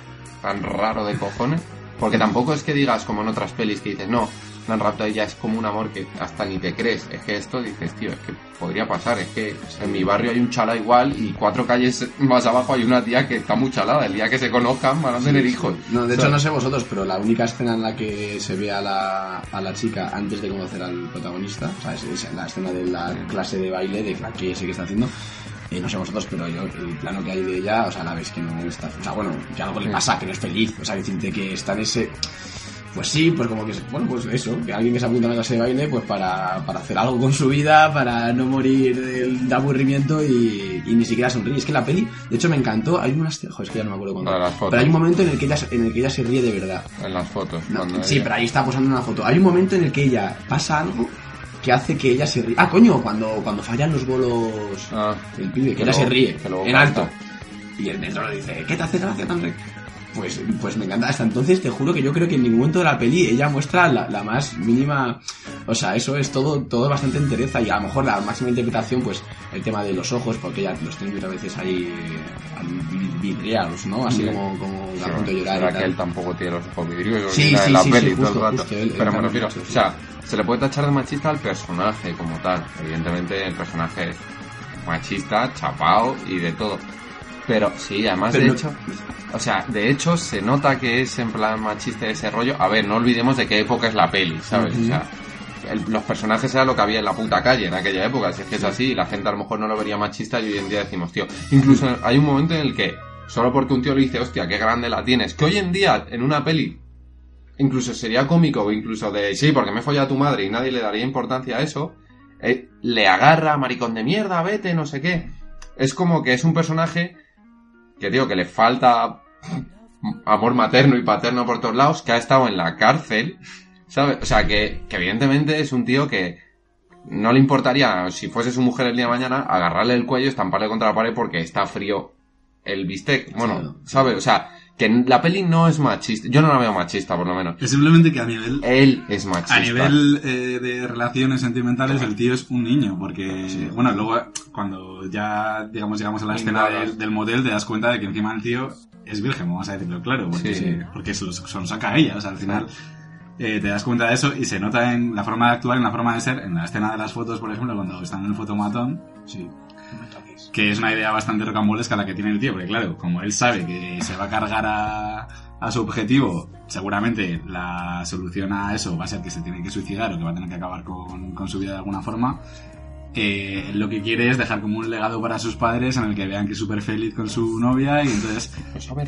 tan raro de cojones? Porque tampoco es que digas como en otras pelis que dices, no, la han raptado ya es como un amor que hasta ni te crees. Es que esto dices, tío, es que podría pasar. Es que en mi barrio hay un chala igual y cuatro calles más abajo hay una tía que está muy chalada. El día que se conozcan van a tener hijos. No, de hecho no sé vosotros, pero la única escena en la que se ve a la, a la chica antes de conocer al protagonista, o sea, es, es la escena de la clase de baile de la que sé que está haciendo, eh, no sé vosotros, pero yo, el plano que hay de ella, o sea, la ves que no está, o sea, bueno, que algo le pasa, que no es feliz, o sea, decirte que está en ese, pues sí, pues como que, bueno, pues eso, que alguien que se apunta a una clase de baile, pues para, para hacer algo con su vida, para no morir del, de aburrimiento y, y ni siquiera sonríe. Es que la peli, de hecho me encantó, hay unas, joder, es que ya no me acuerdo cuándo, pero hay un momento en el que ella, en el que ella se ríe de verdad. En las fotos. No, sí, ella- pero ahí está posando una foto. Hay un momento en el que ella pasa algo que hace que ella se ríe. Ah, coño, cuando, cuando fallan los bolos Ah, el pibe, que, Que ella se ríe que en alto. Y el metro le dice, ¿qué te hace gracia tan re-?" Pues, pues me encanta. Hasta entonces te juro que yo creo que en ningún momento de la peli ella muestra la, la más mínima. O sea, eso es todo, todo bastante entereza y a lo mejor la máxima interpretación, pues el tema de los ojos, porque ella los tiene muchas veces ahí vidriados, ¿no? Así como, como Sí, a punto de llorar. y Raquel tal. tampoco tiene los ojos vidriosos Sí, sí, en la sí, peli sí, todo el justo, rato. justo, él- él Pero me también refiero, o sea, se le puede tachar de machista al personaje como tal. Evidentemente el personaje es machista, chapao y de todo. Pero sí, además Pero de no- hecho, o sea, de hecho se nota que es en plan machista ese rollo. A ver, no olvidemos de qué época es la peli, ¿sabes? O sea, el- los personajes era lo que había en la puta calle en aquella época. Si es que es así, y la gente a lo mejor no lo vería machista y hoy en día decimos, tío. Incluso hay un momento en el que, solo porque un tío le dice, hostia, qué grande la tienes, que hoy en día, en una peli, incluso sería cómico, incluso de, sí, porque me folla a tu madre y nadie le daría importancia a eso, eh, le agarra, maricón de mierda, vete, no sé qué. Es como que es un personaje que, tío, que le falta amor materno y paterno por todos lados, que ha estado en la cárcel, ¿sabes? O sea, que, que evidentemente es un tío que no le importaría, si fuese su mujer el día de mañana, agarrarle el cuello, estamparle contra la pared porque está frío el bistec. Bueno. ¿sabes? O sea, que la peli no es machista. Yo no la veo machista, por lo menos. Es simplemente que a nivel Él es machista. A nivel eh, de relaciones sentimentales, el tío es un niño, porque, bueno, luego cuando ya, digamos, llegamos a la escena del, del motel, te das cuenta de que encima el tío es virgen, vamos a decirlo claro, porque, Sí. porque se lo saca a ella, o sea, al final eh, te das cuenta de eso y se nota en la forma de actuar, en la forma de ser, en la escena de las fotos, por ejemplo, cuando están en el fotomatón, Sí. Que es una idea bastante rocambolesca la que tiene el tío, porque claro, como él sabe que se va a cargar a, su objetivo, seguramente la solución a eso va a ser que se tiene que suicidar o que va a tener que acabar con su vida de alguna forma. Eh, lo que quiere es dejar como un legado para sus padres en el que vean que es súper feliz con su novia y entonces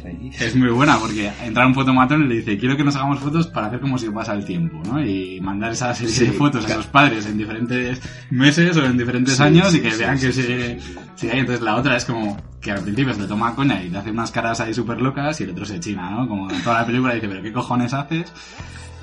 reír. es muy buena porque entra un fotomatón y le dice quiero que nos hagamos fotos para hacer como si pasa el tiempo, ¿no? Y mandar esa serie Sí, de fotos a los padres en diferentes meses o en diferentes Sí, años sí, y que vean que sí, sigue, sigue ahí. Entonces la otra es como que al principio se le toma coña y le hace unas caras ahí súper locas y el otro se china, ¿no? Como en toda la película dice, pero ¿qué cojones haces?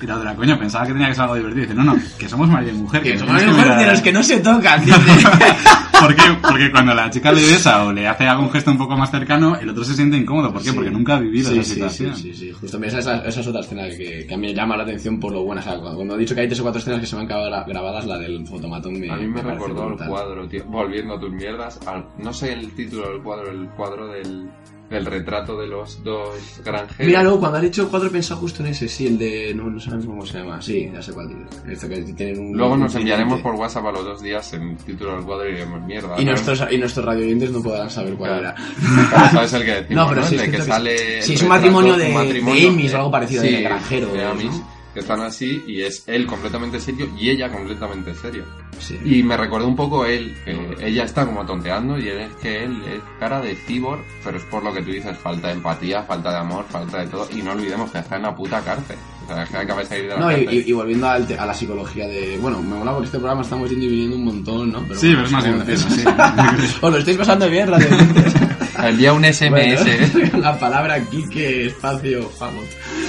Y la otra, coño, pensaba que tenía que ser algo divertido. Dice, no, no, que somos marido y mujer. Que nos somos tienes mejores de mirar- los que no se tocan, dice. ¿Por qué? Porque cuando la chica le besa o le hace algún gesto un poco más cercano, el otro se siente incómodo. ¿Por qué? Sí. Porque nunca ha vivido sí, esa sí, situación. Sí, sí, sí. Justo esa, esa, esa es otra escena que, que a mí me llama la atención por lo buena. O sea, cuando, cuando he dicho que hay tres o cuatro escenas que se me han quedado gra- grabadas, la del fotomatón me A mí me, parece recordó el brutal. cuadro, tío. Volviendo a tus mierdas. al- no sé el título del cuadro, el cuadro del, del retrato de los dos granjeros. Mira, luego cuando han hecho el cuadro he pensado justo en ese, sí, el de... No, no sabemos cómo se llama. Sí, ya sé cuál que tienen un... Luego un nos enviaremos por WhatsApp a los dos días el título del cuadro y diremos mierda. Y ¿no? nuestros, y nuestros radioyentes no podrán saber cuál Claro. era. Sabes el que decimos, No, ¿no? pero sí, El es que sale... sí. el es un matrimonio de- de Emmys o algo parecido, sí, de granjero, de ¿no? Que están así y es él completamente serio y ella completamente serio. Sí. Y me recordó un poco él, que ella está como tonteando y él es que él es cara de cibor, pero es por lo que tú dices, falta de empatía, falta de amor, falta de todo. Y no olvidemos que está en la puta cárcel. O sea, es que acaba de salir de la No, y, cárcel. y- y volviendo al te- a la psicología de... Bueno, me mola porque este programa estamos yendo y viniendo un montón, ¿no? Pero Sí, bueno, pero es más divertido, sí. Os lo estáis pasando bien, radioyentes. Envía un SMS. Bueno, la palabra Kike, espacio, vamos.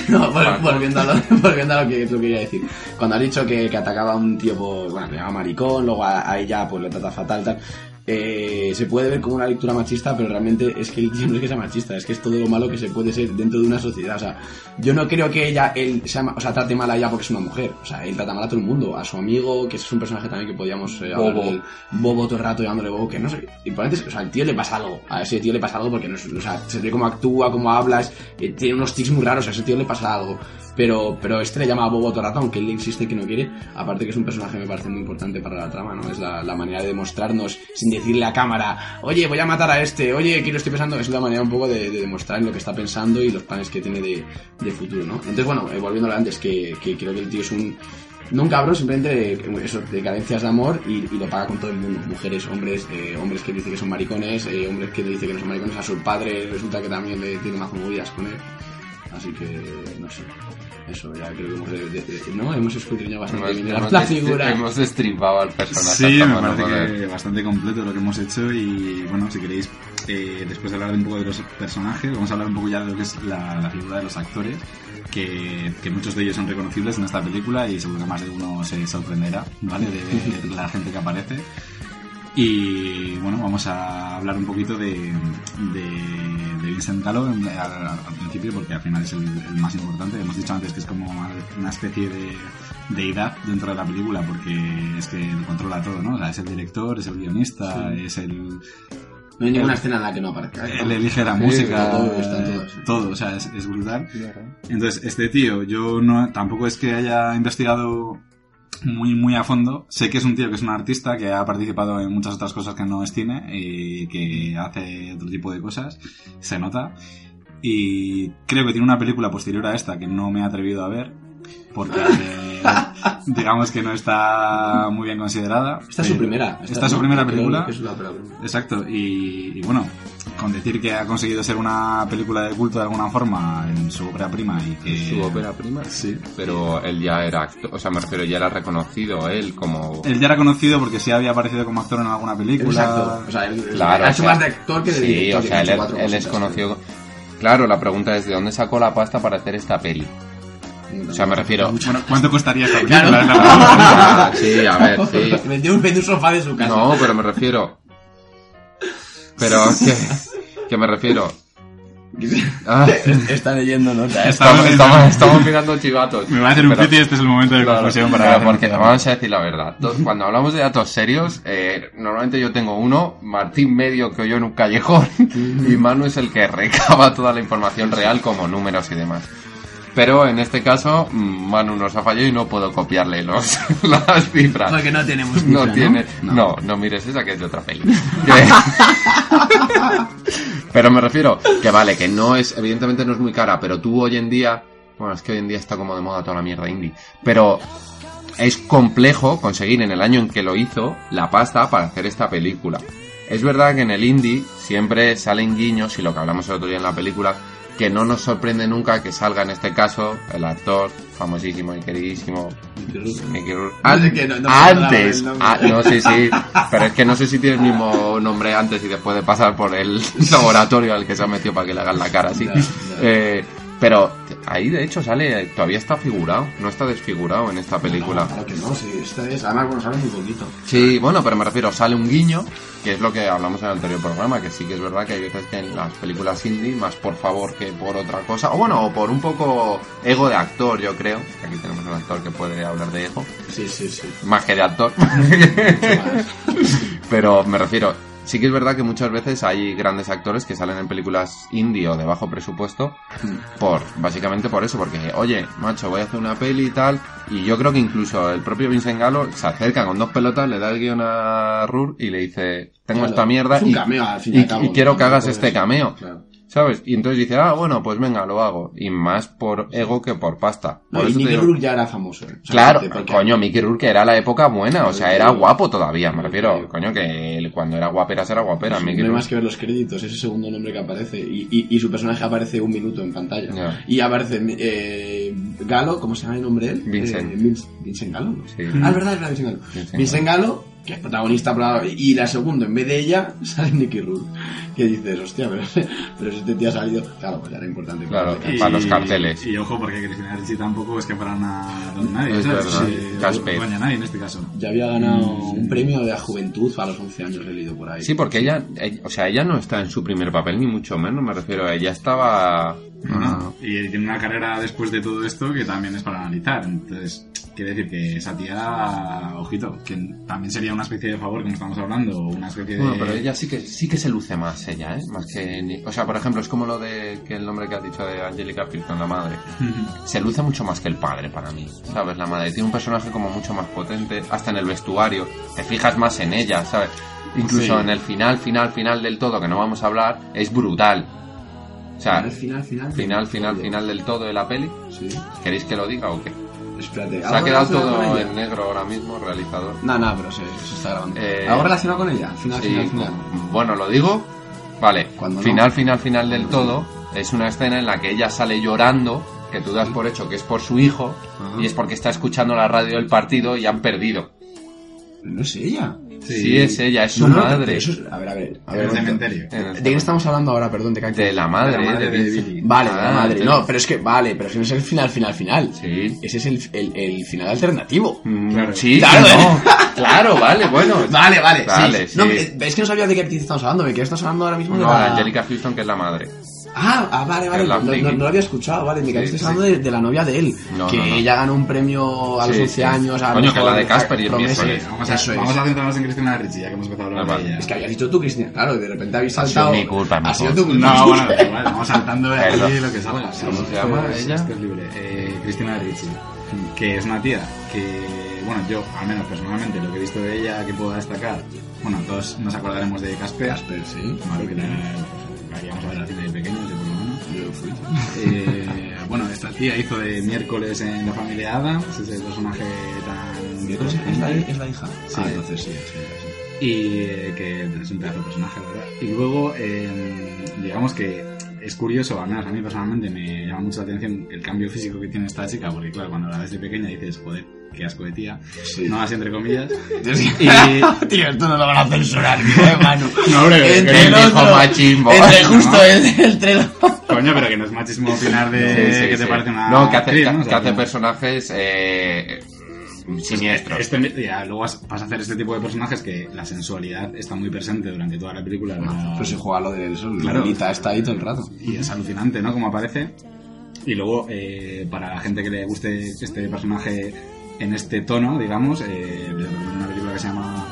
No, volviendo, a lo, volviendo a lo que, lo que quería decir. Cuando has dicho que, que atacaba a un tío por, bueno, le llama maricón, luego a, a ella pues le trata fatal, tal. Eh, se puede ver como una lectura machista, pero realmente es que el tío no es que sea machista, es que es todo lo malo que se puede ser dentro de una sociedad. O sea, yo no creo que ella, él, sea, o sea, trate mal a ella porque es una mujer. O sea, él trata mal a todo el mundo, a su amigo, que ese es un personaje también que podíamos eh, hablar Bobo. del bobo todo el rato llamándole bobo, que no sé. Y probablemente, o sea, al tío le pasa algo. A ese tío le pasa algo porque no es, o sea, se ve cómo actúa, cómo habla, es- eh, tiene unos tics muy raros, a ese tío le pasa algo. Pero, pero este le llama bobo todo el rato, aunque él insiste que no quiere. Aparte que es un personaje me parece muy importante para la trama, ¿no? Es la, la manera de demostrarnos sin decirle a cámara, oye, voy a matar a este, oye, que lo estoy pensando. Es la manera un poco de, de demostrar lo que está pensando y los planes que tiene de, de futuro, ¿no? Entonces, bueno, eh, volviendo a de antes, que, que creo que el tío es un No un cabrón, simplemente eh, eso, de carencias de amor y, lo paga con todo el mundo. Mujeres, hombres, eh, hombres que dicen que son maricones, eh, hombres que le dicen que no son maricones. A su padre resulta que también le tiene más movidas con él. Así que, no sé. Eso, ya creo que hemos, de- de- de- ¿no? hemos escudriñado bastante Hemos, bien hemos la figura. hemos destripado al personaje. Sí, me parece que bastante completo lo que hemos hecho y bueno, si queréis, eh, después de hablar un poco de los personajes, vamos a hablar un poco ya de lo que es la, la figura de los actores, que, que muchos de ellos son reconocibles en esta película y seguro que más de uno se sorprenderá, ¿vale? De, de la gente que aparece. Y bueno, vamos a hablar un poquito de, de, de Vincent Gallo al, al principio, porque al final es el, el más importante. Hemos dicho antes que es como una especie de deidad dentro de la película, porque es que lo controla todo, ¿no? O sea, es el director, es el guionista, Sí. es el, No hay ninguna escena en la que no aparezca. ¿eh? él elige la Sí, música, todo, está todo, sí. todo, o sea, es, es brutal. Entonces, este tío, yo no, tampoco es que haya investigado muy, muy a fondo. Sé que es un tío que es un artista que ha participado en muchas otras cosas que no es cine y que hace otro tipo de cosas. Se nota. Y creo que tiene una película posterior a esta que no me he atrevido a ver. Porque eh, digamos que no está muy bien considerada. Esta es su Pero- primera. Esta es su primera película. es. Exacto, y, y bueno, con decir que ha conseguido ser una película de culto de alguna forma en su ópera prima y que... Su ópera prima. Sí. Pero él ya era actor, o sea, me refiero, ya era reconocido él como... Él ya era conocido porque sí había aparecido como actor en alguna película. Exacto. O sea, él, él Claro, ha o hecho sea, más de actor que de Sí, director. o sea, él, ha hecho cuatro él es cositas, conocido... Claro, la pregunta es, ¿de dónde sacó la pasta para hacer esta peli? O sea, me refiero... Bueno, ¿cuánto costaría esta Claro. película? Ah, sí, a ver, sí. Vendió un, vendió un sofá de su casa. No, pero me refiero... Pero que, que me refiero... Ah, Está leyendo notas. estamos, estamos, estamos mirando chivatos. Me va a hacer un piti y este es el momento de Claro, confusión para... claro, porque vamos a decir la verdad. Cuando hablamos de datos serios, eh, normalmente yo tengo uno, Martín medio que oyó en un callejón, y Manu es el que recaba toda la información real como números y demás. Pero en este caso, mm, Manu nos ha fallado y no puedo copiarle los, las cifras. Porque no tenemos No tiene, ¿no? no, no, mires esa que es de otra peli. Pero me refiero que vale, que no es, evidentemente no es muy cara, pero tú hoy en día, bueno, es que hoy en día está como de moda toda la mierda indie, pero es complejo conseguir en el año en que lo hizo la pasta para hacer esta película. Es verdad que en el indie siempre salen guiños, y lo que hablamos el otro día en la película, que no nos sorprende nunca que salga en este caso el actor famosísimo y queridísimo Mickey Rourke. No no- no antes, ah, sé si, pero es que no sé si tiene el mismo nombre antes y después de pasar por el laboratorio al que se ha metido para que le hagan la cara así. Eh, pero ahí de hecho sale, todavía está figurado, no está desfigurado en esta película. No, claro que no, sí, esta es, además, bueno, sale muy poquito. Sí, bueno, pero me refiero, sale un guiño, que es lo que hablamos en el anterior programa, que sí que es verdad que hay veces que en las películas indie, más por favor que por otra cosa, o bueno, o por un poco ego de actor, yo creo, aquí tenemos un actor que puede hablar de ego, Sí, sí, sí. más que de actor. Mucho más. Pero me refiero, sí que es verdad que muchas veces hay grandes actores que salen en películas indie o de bajo presupuesto por, básicamente por eso, porque, oye, macho, voy a hacer una peli y tal, y yo creo que incluso el propio Vincent Gallo se acerca con dos pelotas, le da el guion a Rur y le dice, tengo Claro, esta mierda es y, cameo, al fin y y- al cabo, y quiero que hagas este cameo. Claro. ¿Sabes? Y entonces dice, ah, bueno, pues venga, lo hago. Y más por ego que por pasta. No, Por y te Nicky digo- Rourke ya era famoso. ¿eh? O sea, Claro, porque- coño, Mickey Rourke era la época buena, o sea, era guapo todavía, me refiero, coño, que él cuando era guaperas era guapera, No Mickey hay Rourke. más que ver los créditos, ese segundo nombre que aparece. Y, y, y su personaje aparece un minuto en pantalla. Y aparece eh, Galo, ¿cómo se llama el nombre él? Vincent. Eh, Vince- Vincent Galo. ¿no? Sí. Ah, es verdad, es verdad, Vincent Galo. Vincent Vincent Galo, que es protagonista, y la segunda, en vez de ella, sale Nicky Rourke. Que dices, hostia, pero, pero si este tío ha salido. Claro, pues ya era importante. Claro, para el para los carteles. Y ojo, porque Cristina Ricci tampoco es que para una don nadie, Es ¿sabes? verdad. Sí, no a nadie en este caso. Ya había ganado Mm. un premio de la juventud a los 11 años, he leído por ahí. Sí, porque ella, ella- o sea, ella no está en su primer papel, ni mucho menos, me refiero, ella estaba... No, no. Y tiene una carrera después de todo esto que también es para analizar. Entonces, quiere decir que esa tía, ojito, que también sería una especie de favor, como estamos hablando, o una especie de... Bueno, pero ella sí que sí que se luce más, ella, ¿eh? Más que... ni- O sea, por ejemplo, es como lo de que el nombre que has dicho de Angelica Houston, la madre. se luce mucho más que el padre para mí, ¿sabes? La madre tiene un personaje como mucho más potente, hasta en el vestuario, te fijas más en ella, ¿sabes? Incluso Sí. en el final, final, final del todo, que no vamos a hablar, es brutal. O sea, Al final, final. final, final, final del todo de la peli. Sí. ¿Queréis que lo diga o qué? Espérate, Se ha ¿algo quedado todo en negro ahora mismo, realizador. No, no, pero se, se está grabando. Eh, ¿Algo relacionado con ella? Final, Sí, final, final. Bueno, lo digo. Vale, Cuando no. final, final, final del todo. Es una escena en la que ella sale llorando, que tú das por hecho que es por su hijo, Ajá. y es porque está escuchando la radio del partido y han perdido. No es ella. Sí, es ella, es su No, no, pero madre. eso es- A ver, a ver. A ver el cementerio. ¿De quién estamos hablando ahora? Perdón, de De la madre, De la madre de de Billy. Vale, de la Ah, madre. sí. No, pero es que, vale, pero si no es el final, final, final. Sí. Ese es el, el, el final alternativo. Mm, Claro. Sí, Claro, no. claro, vale, bueno. Vale, vale, Vale, sí. No, sí. eh, es que no sabía de qué actriz estamos hablando, de qué estás hablando ahora mismo de No, la... Angelica Houston, que es la madre. Ah, ah, vale, vale, no, no- friki. no lo había escuchado, vale, me Sí, hablando de, de la novia de él, No, que ella ganó un premio a los Sí, 11 sí. años. a Coño, que la de Casper y el miércoles. Vamos a, Eso es. vamos a centrarnos en Cristina Ricci, ya que hemos empezado a hablar de ella. Es que habías dicho tú, Cristina, claro, de repente habéis Ha sido saltado... mi culpa, mi Ha sido culpa. tu culpa. No, bueno, igual, vamos saltando de aquí lo que salga. ¿Cómo se llama ella? esto es libre. Eh, Cristina Ricci, que es una tía que, bueno, yo, al menos personalmente, lo que he visto de ella que puedo destacar, bueno, todos nos acordaremos de Casper. Casper, sí. La, la íbamos a ver cine de pequeños, yo por lo menos. Yo fui. Eh, bueno, esta tía hizo de miércoles en la familia Adams, ese personaje tan... ¿Es es la, es la hija? Sí. Ah, entonces sí, sí, sí. y eh, que es un pedazo de personaje, la verdad. Y luego, eh, digamos que es curioso, al menos a mí personalmente me llama mucho la atención el cambio físico que tiene esta chica, porque claro, cuando la ves de pequeña dices, joder, qué asco de tía, Sí. no así entre comillas. Y... Tío, esto no lo van a censurar, tío, Manu. No, hombre, entre el otro, machismo. entre No. justo el, el tren. Coño, pero que no es machismo opinar de Sí, sí, que te parece una No, que hace, actriz, que, hace personajes eh, siniestros. Este, ya, luego vas, vas a hacer este tipo de personajes que la sensualidad está muy presente durante toda la película. ¿no? Pues se juega lo de eso, Claro. Lolita está ahí todo el rato. y es alucinante, ¿no? Como aparece. Y luego, eh, para la gente que le guste este personaje en este tono, digamos, eh, una película que se llama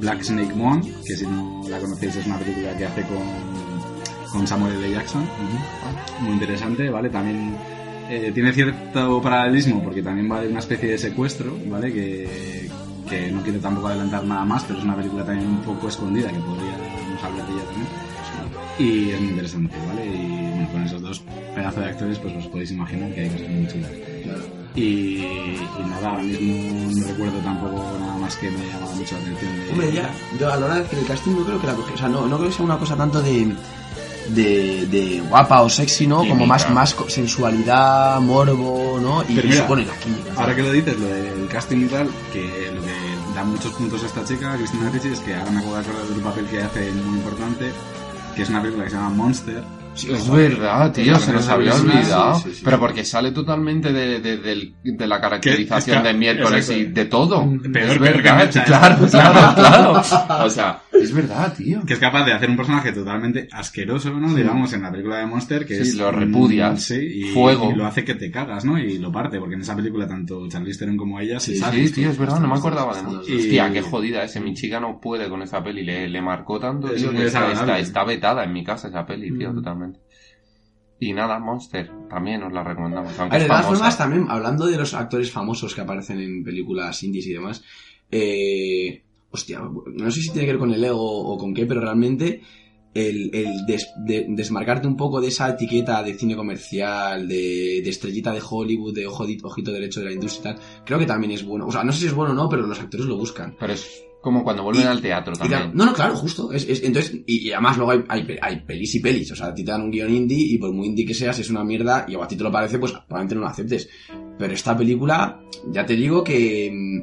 Black Snake Moon, que si no la conocéis es una película que hace con, con Samuel L. Jackson. Muy interesante, ¿vale? También eh, tiene cierto paralelismo porque también va de una especie de secuestro, ¿vale? Que, que no quiero tampoco adelantar nada más, pero es una película también un poco escondida que podríamos hablar de ella también. Y es muy interesante, ¿vale? Y bueno, con esos dos pedazos de actores, pues os podéis imaginar que hay cosas muy chulas. Y, y nada, ahora mismo no recuerdo tampoco nada más que me llamaba mucho la atención. De... Hombre, ya, yo a la hora de hacer el casting no creo que la cogí. O sea, no, no creo que sea una cosa tanto de. De, de guapa o sexy, ¿no? Como más, más sensualidad, morbo, ¿no? Y, Pero mira, ponen aquí. Ahora que lo dices, lo del casting y tal, que lo que da muchos puntos a esta chica, Cristina Ricci, es que ahora me acabo de acordar de un papel que hace muy importante, que es una película que se llama Monster. Es verdad, tío, se nos no había olvidado. Sí, sí, sí. Pero porque sale totalmente de, de, del- de la caracterización Que- es que- de miércoles y de todo. Peor- es peor que verdad, claro, claro, claro. O sea, es verdad, tío. Que es capaz de hacer un personaje totalmente asqueroso, ¿no? Digamos, en la película de Monster, que Sí, es... lo repudias. mm, Sí, y, Fuego. y lo hace que te cagas, ¿no? Y lo parte, porque en esa película tanto Charlize Theron como ella se Sí, salen. sí, tío, es verdad, no me acordaba de nada. Y- Hostia, qué jodida ese. Mi chica no puede con esa peli. Le, le marcó tanto, Es tío, que está, desagradable. está, está vetada en mi casa esa peli, tío, Mm. totalmente. Y nada, Monster, también os la recomendamos. A Aunque ver, de todas formas, también, hablando de los actores famosos que aparecen en películas indies y demás, eh, hostia, no sé si tiene que ver con el ego o con qué, pero realmente el, el des- de- desmarcarte un poco de esa etiqueta de cine comercial, de, de estrellita de Hollywood, de ojo, ojito derecho de la industria y tal, creo que también es bueno. O sea, no sé si es bueno o no, pero los actores lo buscan. Pero es como cuando vuelven Y- al teatro claro, también. no, no, claro, justo. Es, es- entonces, y, y además luego hay, hay, hay pelis y pelis. O sea, a ti te dan un guion indie y por muy indie que seas, es una mierda y a ti te lo parece, pues probablemente no lo aceptes. Pero esta película, ya te digo que, mm,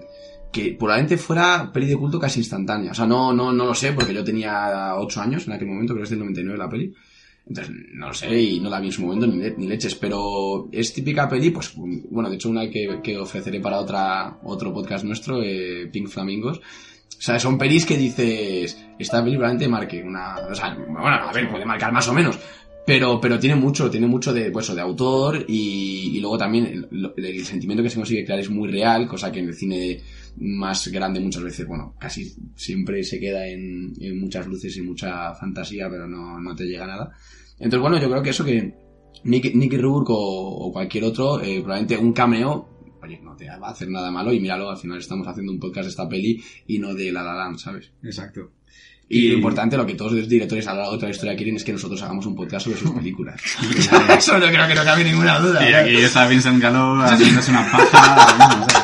que probablemente fuera peli de culto casi instantánea. O sea, no, no, no lo sé, porque yo tenía 8 años en aquel momento, creo que es del 99 la peli. Entonces, no lo sé y no la vi en su momento ni, ni leches, pero es típica peli, pues, bueno, de hecho una que, que ofreceré para otra, otro podcast nuestro, eh, Pink Flamingos. O sea, son pelis que dices, esta peli probablemente marque una, o sea, bueno, a ver, puede marcar más o menos, pero, pero tiene mucho, tiene mucho de, pues, de autor y, y luego también el, sentimiento que se consigue crear es muy real, cosa que en el cine más grande muchas veces, bueno, casi siempre se queda en, en muchas luces y mucha fantasía, pero no, no te llega nada. Entonces, bueno, yo creo que eso que Nicky, Nicky Rourke o, o cualquier otro, eh, probablemente un cameo, oye, no te va a hacer nada malo y míralo, al final estamos haciendo un podcast de esta peli y no de La La Land, ¿sabes? Exacto. Y, Y- lo importante, lo que todos los directores a lo largo de toda la historia quieren es que nosotros hagamos un podcast sobre sus películas. Eso no creo que no cabe ninguna duda. Y aquí está Vincent Gallo haciéndose una paja.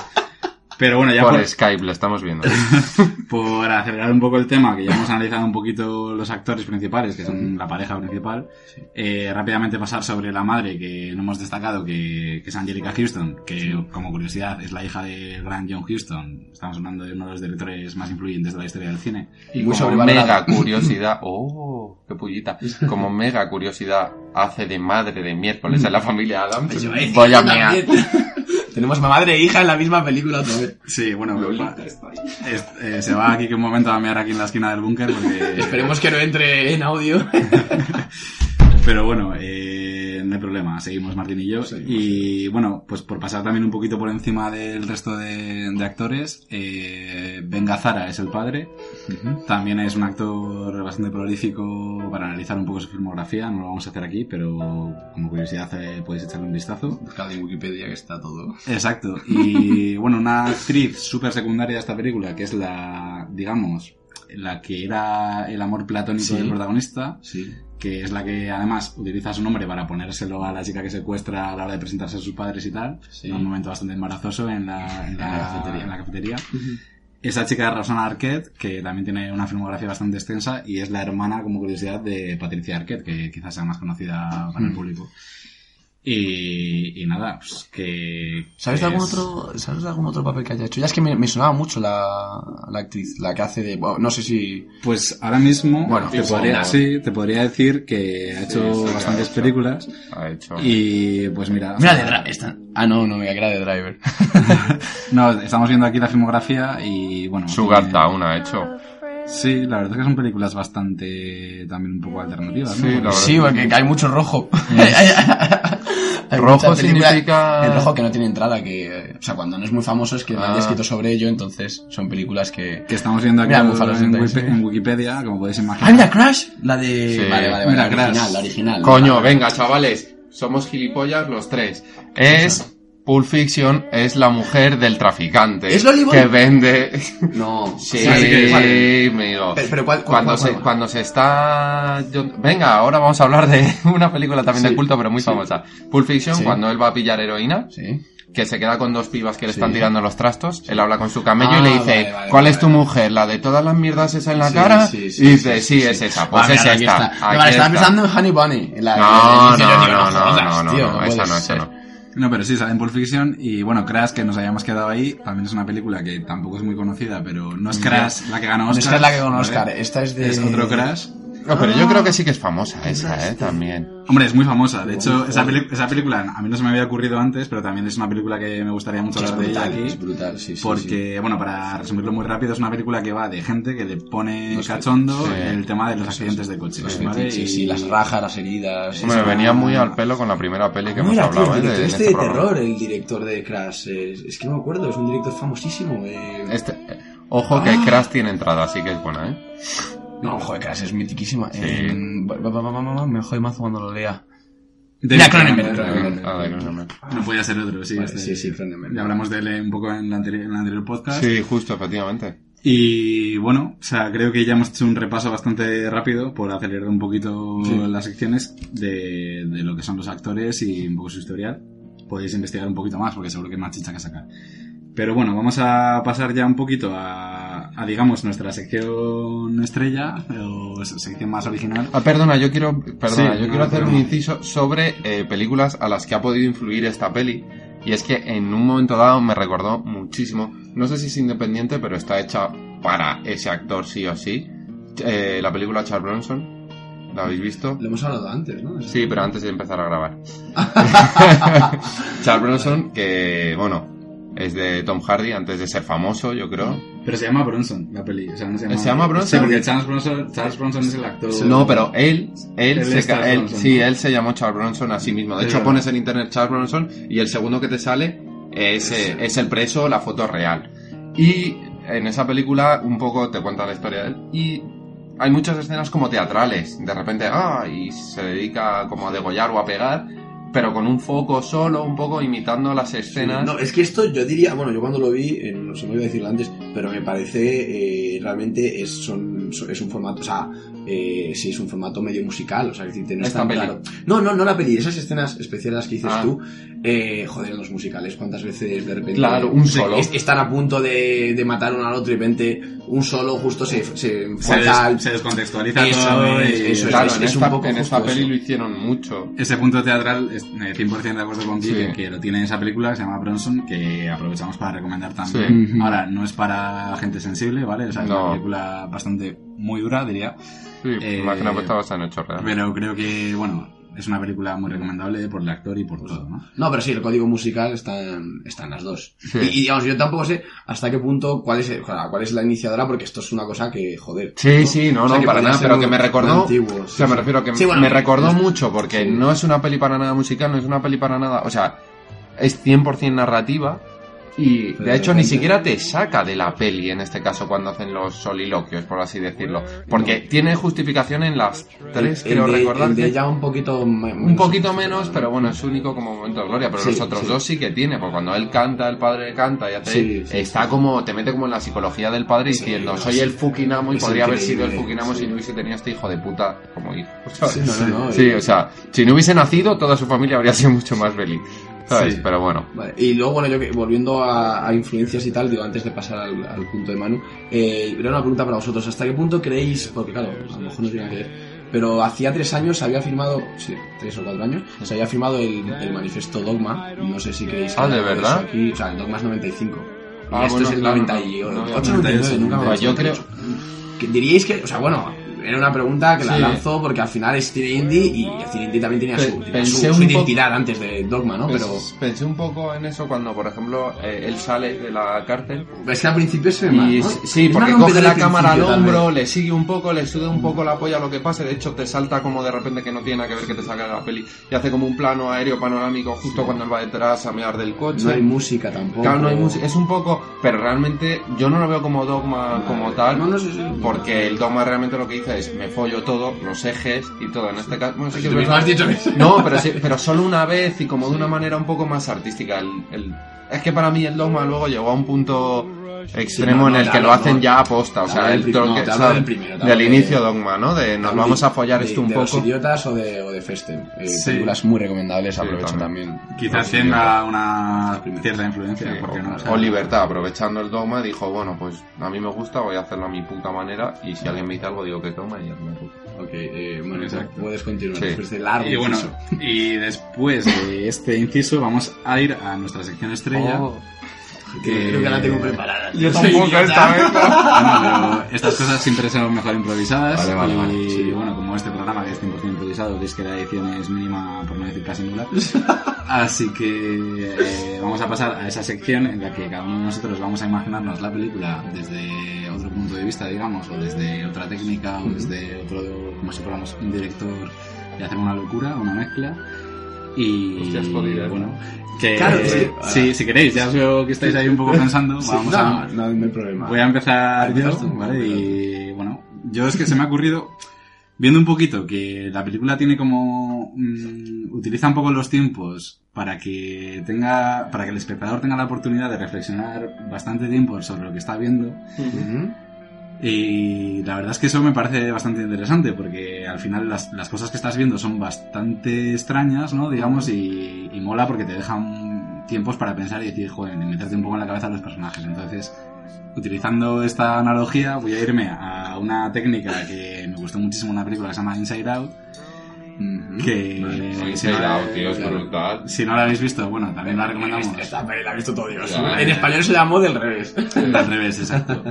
Pero bueno, ya Por por, Skype lo estamos viendo. por acelerar un poco el tema, que ya hemos analizado un poquito los actores principales, que son la pareja principal, eh, rápidamente pasar sobre la madre, que no hemos destacado, que, que es Angelica Houston, que como curiosidad es la hija del gran John Houston. Estamos hablando de uno de los directores más influyentes de la historia del cine. Y muy Como mega curiosidad. ¡Oh! ¡Qué pullita! Como mega curiosidad hace de madre de miércoles en la familia Adams. A decir Voy a mear. Tenemos madre e hija en la misma película otra vez. Sí, bueno, va- es- eh, se va aquí que un momento a mear aquí en la esquina del búnker porque... Esperemos que no entre en audio. Pero bueno, eh, no hay problema, seguimos Martín y yo. y bueno, pues por pasar también un poquito por encima del resto de, de actores, eh, Ben Gazzara es el padre. También es un actor bastante prolífico para analizar un poco su filmografía, no lo vamos a hacer aquí, pero como curiosidad eh, podéis echarle un vistazo. Buscad en Wikipedia que está todo. Exacto. Y bueno, una actriz súper secundaria de esta película, que es la, digamos, la que era el amor platónico Sí. del protagonista, Sí. que es la que además utiliza su nombre para ponérselo a la chica que secuestra a la hora de presentarse a sus padres y tal. Sí. En un momento bastante embarazoso en la, en la, cafetería. en la cafetería. Esa chica es Rosanna Arquette, que también tiene una filmografía bastante extensa y es la hermana, como curiosidad, de Patricia Arquette, que quizás sea más conocida para el público. Y, y nada, pues que... ¿Sabes de algún es- otro, ¿sabes de algún otro papel que haya hecho? Ya es que me, me sonaba mucho la, la actriz, la que hace de, bueno, no sé si, Pues ahora mismo Bueno, te, sí, podría, sí, te podría decir que ha hecho sí, bastantes ha hecho. películas Ha hecho. y pues mira... mira de Driver, esta, ah no, no, mira que era de Driver. No, estamos viendo aquí la filmografía y bueno... Sugar tiene- Town ha hecho. Sí, la verdad es que son películas bastante también un poco alternativas, Sí, ¿no? la verdad. Sí, porque hay mucho rojo. Hay Rojo significa- El rojo que no tiene entrada, que, o sea, cuando no es muy famoso es que no Ah. haya escrito sobre ello, entonces son películas que... Que estamos viendo aquí Mira, en, Buffalo en 66. Wiki- en Wikipedia, como podéis imaginar. ¡Ah, mira, Crash! La de... Sí. Vale, vale, vale, Mira, la Crash. original, la original. Coño, venga, chavales. Somos gilipollas los tres. Es... Pulp Fiction es la mujer del traficante. ¿Es? Que vende... No. Sí, amigo. Pero- pero ¿cuál- cuál- cuando, cuál- se, cuando se está... yo- Venga, ahora vamos a hablar de una película también Sí. de culto, pero muy famosa. Pulp Fiction, Sí. cuando él va a pillar heroína, Sí. que se queda con dos pibas que le Sí. están tirando los trastos, él habla con su camello Ah, y le dice, vale, vale, ¿cuál vale, es tu mujer? ¿La de todas las mierdas esa en la Sí, cara? sí, sí, y dice, sí, sí, sí, es sí. esa, pues Ah, es mira, esta. está. aquí vale, estaba pensando en Honey Bunny. en la- No, no, no, no, no, jodas, no, tío, no, esa no, esa no. No, pero sí, sale en Pulp Fiction y bueno, Crash, que nos habíamos quedado ahí, también es una película que tampoco es muy conocida, pero no es Crash la que ganó Oscar. Esta es la que ¿vale? Oscar. Esta es de... Es otro Crash. No, pero yo creo que sí que es famosa esa, eh, también. Hombre, es muy famosa. De hecho, esa, esa película a mí no se me había ocurrido antes, pero también es una película que me gustaría mucho Que es hablar de ella brutal, aquí. es brutal, sí, sí, Porque, bueno, para resumirlo muy rápido, es una película que va de gente que le pone Los cachondo sí. el tema de los accidentes de coche. ¿vale? Y- sí, las rajas, las heridas... Hombre, esa- venía muy al pelo con la primera peli que ¿Cómo hemos tío, hablado, el eh, de, este de programa. terror, el director de Crash. Es, es que no me acuerdo, es un director famosísimo. eh. Este, eh, ojo que Ah. Crash tiene entrada, así que es buena, eh. No, joder, Crash es mitiquísima. Sí. En- ba- Me jode mazo cuando lo lea. David Mira, Cronenberg. Ah, de Cronenberg. No podía ser otro, sí. Vale, este- sí, sí, Cronenberg. Ya hablamos de él un poco en, la anteri- en el anterior podcast. Sí, justo, efectivamente. Y bueno, o sea, creo que ya hemos hecho un repaso bastante rápido por acelerar un poquito las secciones de, de lo que son los actores y un poco su historial. Podéis investigar un poquito más porque seguro que hay más chicha que sacar. Pero bueno, vamos a pasar ya un poquito a, a, digamos, nuestra sección estrella o se- sección más original. Ah, perdona, yo quiero, perdona, Sí, yo no, quiero hacer pero- un inciso sobre eh, películas a las que ha podido influir esta peli. Y es que en un momento dado me recordó muchísimo, no sé si es independiente, pero está hecha para ese actor sí o sí. Eh, la película Charles Bronson, ¿la habéis visto? Lo hemos hablado antes, ¿no? Sí, pero antes de empezar a grabar. Charles Bronson, que bueno, es de Tom Hardy antes de ser famoso, yo creo. Pero se llama Bronson, la peli. O sea, no se llama, ¿Se llama Bronson? Sí, porque Charles Bronson, Charles Bronson es el actor. No, pero él, él, Él se, es ca- él- sí, él se llamó Charles Bronson a sí mismo. De Es hecho, verdad. pones en internet Charles Bronson y el segundo que te sale es, eh, es el preso, la foto real. Y en esa película un poco te cuenta la historia de él y hay muchas escenas como teatrales. De repente, ah, y se dedica como a degollar o a pegar, pero con un foco solo, un poco imitando las escenas. No, es que esto yo diría, bueno, yo cuando lo vi, eh, no se me iba a decirlo antes, pero me parece eh, realmente es, son es un formato, o sea, eh, sí es un formato medio musical, o sea, que no es tan claro. No, no, no la peli, esas escenas especiales que dices Ah. tú, eh, joder, en los musicales, cuántas veces de repente Claro, un solo. es- están a punto de, de matar uno al otro y de repente un solo justo se, se Se, enfoca des- al- se descontextualiza Eso todo es, y eso es. En, es un poco en esta peli eso. lo hicieron mucho. ese punto teatral, es, eh, 100% de acuerdo con Sí. que lo tiene esa película que se llama Bronson, que aprovechamos para recomendar también. Sí. Ahora, no es para gente sensible, ¿vale? O sea, es No. una película bastante muy dura, diría. Sí, Eh, imagino que está basada en hechos reales. Pero creo que, bueno, es una película muy recomendable por el actor y por todo, ¿no? No, pero sí, el código musical está en, está en las dos. Sí. Y, y, digamos, yo tampoco sé hasta qué punto, cuál es, o sea, cuál es la iniciadora, porque esto es una cosa que, joder. Sí, sí, no, O sea, no, para nada, pero que me recordó. antiguo, o sí, sea, me sí. refiero que Sí, bueno, me recordó mucho porque sí. no es una peli para nada musical, no es una peli para nada. O sea, es 100% narrativa y de hecho ni siquiera te saca de la peli en este caso cuando hacen los soliloquios, por así decirlo. Porque tiene justificación en las tres, el, creo de, recordar. el de ella un poquito me- un poquito menos, pero bueno, es único como momento de gloria. Pero Sí, los otros sí. dos sí que tiene, porque cuando él canta, el padre canta y hace, Sí, sí, está como, te mete como en la psicología del padre diciendo, no, soy el Fukinamo y podría haber sido el Fukinamo si no hubiese tenido este hijo de puta como hijo. Sí, no, no, no, Sí, o sea, si no hubiese nacido, toda su familia habría sido mucho más feliz. ¿Sabes? Sí. Pero bueno. Vale, Y luego, bueno, yo que- volviendo a, a influencias y tal, digo, antes de pasar al, al punto de Manu, eh, era una pregunta para vosotros. ¿Hasta qué punto creéis, porque claro, a lo mejor no tiene que ver, pero hacía tres años se había firmado, sí, tres o cuatro años, se había firmado el, el manifiesto Dogma, no sé si creéis que Ah, ¿de verdad? Aquí, o sea, el Dogma es 95. Y Ah, esto bueno, es el claro, 98, no, no, 99, nunca me yo creo, diríais que, o sea, bueno, era una pregunta que la Sí. lanzo porque al final es cine indie y el cine indie también tenía su, tenía pensé su, su identidad antes de Dogma, ¿no? Pens- Pero pensé un poco en eso cuando, por ejemplo, eh, él sale de la cárcel es que al principio se ve mal, Y ¿no? sí, Es porque coge la cámara al hombro, le sigue un poco, le suda un poco la polla lo que pase. De hecho, te salta como de repente que no tiene nada que ver que te saca de la peli. Y hace como un plano aéreo panorámico justo cuando él va detrás a mear del coche. No hay música tampoco. Claro, no hay música. Es un poco, pero realmente yo no lo veo como dogma como tal. No, no, sí, sí. Porque el dogma realmente lo que dice es me follo todo, los ejes y todo. En este caso, bueno, sí que es verdad. No, pero sí, pero solo una vez y como de una manera un poco más artística. El, el- es que para mí el dogma luego llegó a un punto extremo no, en el que lo hacen ya aposta. O sea, el ¿sabes? del primero, del de- inicio dogma, ¿no? De nos vamos a follar de, esto un de los poco. idiotas o de, o de Festen. Eh, Sí. Películas muy recomendables, Sí, aprovecho también. también. Quizás Los tenga una cierta influencia, Sí, porque no o, sé. o libertad, aprovechando el dogma, dijo, bueno, pues a mí me gusta, voy a hacerlo a mi puta manera y si alguien me dice algo digo que toma y ya me. Ok, eh, bueno, Exacto. puedes continuar Sí. después de largo Y bueno, inciso. y después de este inciso vamos a ir a nuestra sección estrella. Oh, que creo que la tengo preparada. Yo tampoco esta vez. Bueno, pero estas cosas siempre son mejor improvisadas. Vale, vale, y vale, sí. bueno, como este programa que es 100% improvisado, veis que la edición es mínima, por no decir casi nula. Así que eh, vamos a pasar a esa sección en la que cada uno de nosotros vamos a imaginarnos la película desde otro punto de vista, digamos, o desde otra técnica, o desde otro, como si fuéramos un director y hacer una locura, una mezcla. Y Hostias jodidas, bueno, que Claro, es que- sí, si queréis, ya os veo que estáis ahí un poco pensando, Sí, vamos no, a, no, no hay problema. Voy a empezar yo. Y bueno, yo es que se me ha ocurrido, viendo un poquito que la película tiene como, mm, utiliza un poco los tiempos para que tenga, para que el espectador tenga la oportunidad de reflexionar bastante tiempo sobre lo que está viendo. Y la verdad es que eso me parece bastante interesante porque al final las, las cosas que estás viendo son bastante extrañas, ¿no? Digamos, y, y mola porque te dejan tiempos para pensar y decir, joder, y meterte un poco en la cabeza a los personajes. Entonces, utilizando esta analogía, voy a irme a una técnica que me gustó muchísimo en una película que se llama Inside Out, Que si, no la, tío, es brutal. si no la habéis visto, bueno, también la recomendamos. Esta peli la ha visto todo Dios. En español se llamó del revés. Al revés, exacto.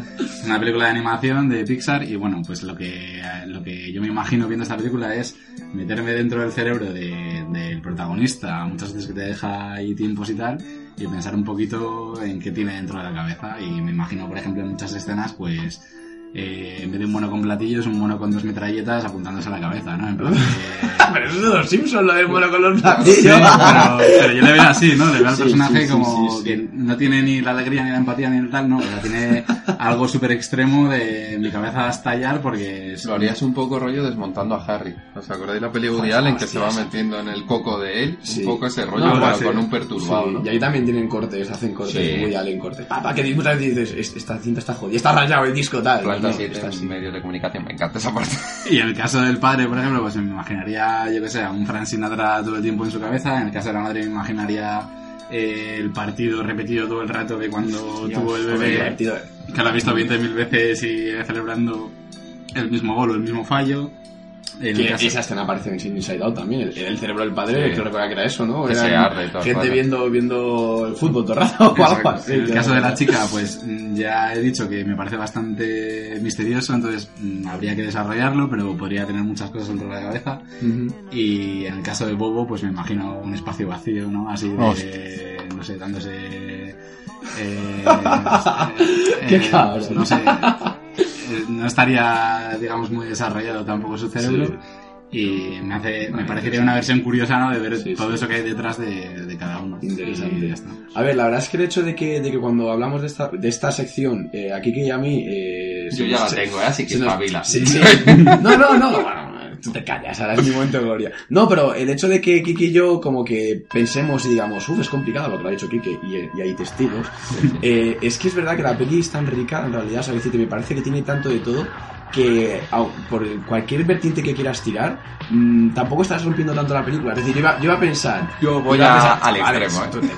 Una película de animación de Pixar y bueno, pues lo que, lo que yo me imagino viendo esta película es meterme dentro del cerebro de- del protagonista, muchas veces que te deja ahí tiempos y tal, y pensar un poquito en qué tiene dentro de la cabeza. Y me imagino, por ejemplo, en muchas escenas, pues... eh, en vez de un mono con platillos, un mono con dos metralletas apuntándose a la cabeza, ¿no? En plan, eh, Pero eso es de los Simpsons, lo del mono con los Sí, platillos. pero, pero yo le veo así, ¿no? Le veo al Sí, personaje sí, como sí, sí. que no tiene ni la alegría, ni la empatía, ni el tal, no. O sea, tiene algo súper extremo de mi cabeza va a estallar porque... Es, Lo harías un poco rollo desmontando a Harry. ¿Os acordáis la peli Woody Joder, Allen que se va metiendo en el coco de él? Sí. Un poco ese rollo, No, pero con un perturbado, Sí, ¿no? Y ahí también tienen cortes, hacen cortes, Sí. muy Allen cortes. Papá, que dices, "Es- esta cinta está jodida, está rayado el disco tal. Plantea Z7 está así. en medios de comunicación. Me encanta esa parte. Y en el caso del padre, por ejemplo, pues me imaginaría, yo que sé, a un Frank Sinatra todo el tiempo en su cabeza. En el caso de la madre me imaginaría eh, el partido repetido todo el rato de cuando tuvo el bebé, divertido. que lo ha visto 20.000 veces y celebrando el mismo gol o el mismo fallo. El Que caso- esa escena aparece en Inside Out también. El, el cerebro del padre, Sí. creo recordar que era eso, ¿no? Que Era se arde y todo, Gente viendo, viendo el fútbol todo el rato o algo así. en el caso de la chica, pues mm, ya he dicho que me parece bastante misterioso, entonces mm, habría que desarrollarlo, pero podría tener muchas cosas dentro de la cabeza. Ujú. Y en el caso de Bobo, pues me imagino un espacio vacío, ¿no? Así de, Hostia. no sé, dándose... eh, Qué eh, cabrón. No sé, eh, no estaría, digamos, muy desarrollado tampoco su cerebro. Y me hace, me parecería una versión curiosa, ¿no? De ver Sí, todo sí. eso que hay detrás de, de cada uno. Interesante. Y ya está. A ver, la verdad es que el hecho de que, de que cuando hablamos de esta, de esta sección, eh, a Kike y a mí... Eh, Yo se ya la tengo, ¿eh? así que nos- espabila. Sí, sí. No, no, no. Tú te callas, ahora es mi momento de gloria. No, pero el hecho de que Kike y yo como que pensemos y digamos, uff, es complicado, porque lo ha dicho Kike y, y hay testigos, eh, es que es verdad que la peli es tan rica, en realidad, ¿sabes? decirte, me parece que tiene tanto de todo que por cualquier vertiente que quieras tirar, mm, tampoco estás rompiendo tanto la película. Es decir, yo iba, yo iba a pensar... Yo voy iba a- pensar, al "Vale, extremo, tú ¿eh?".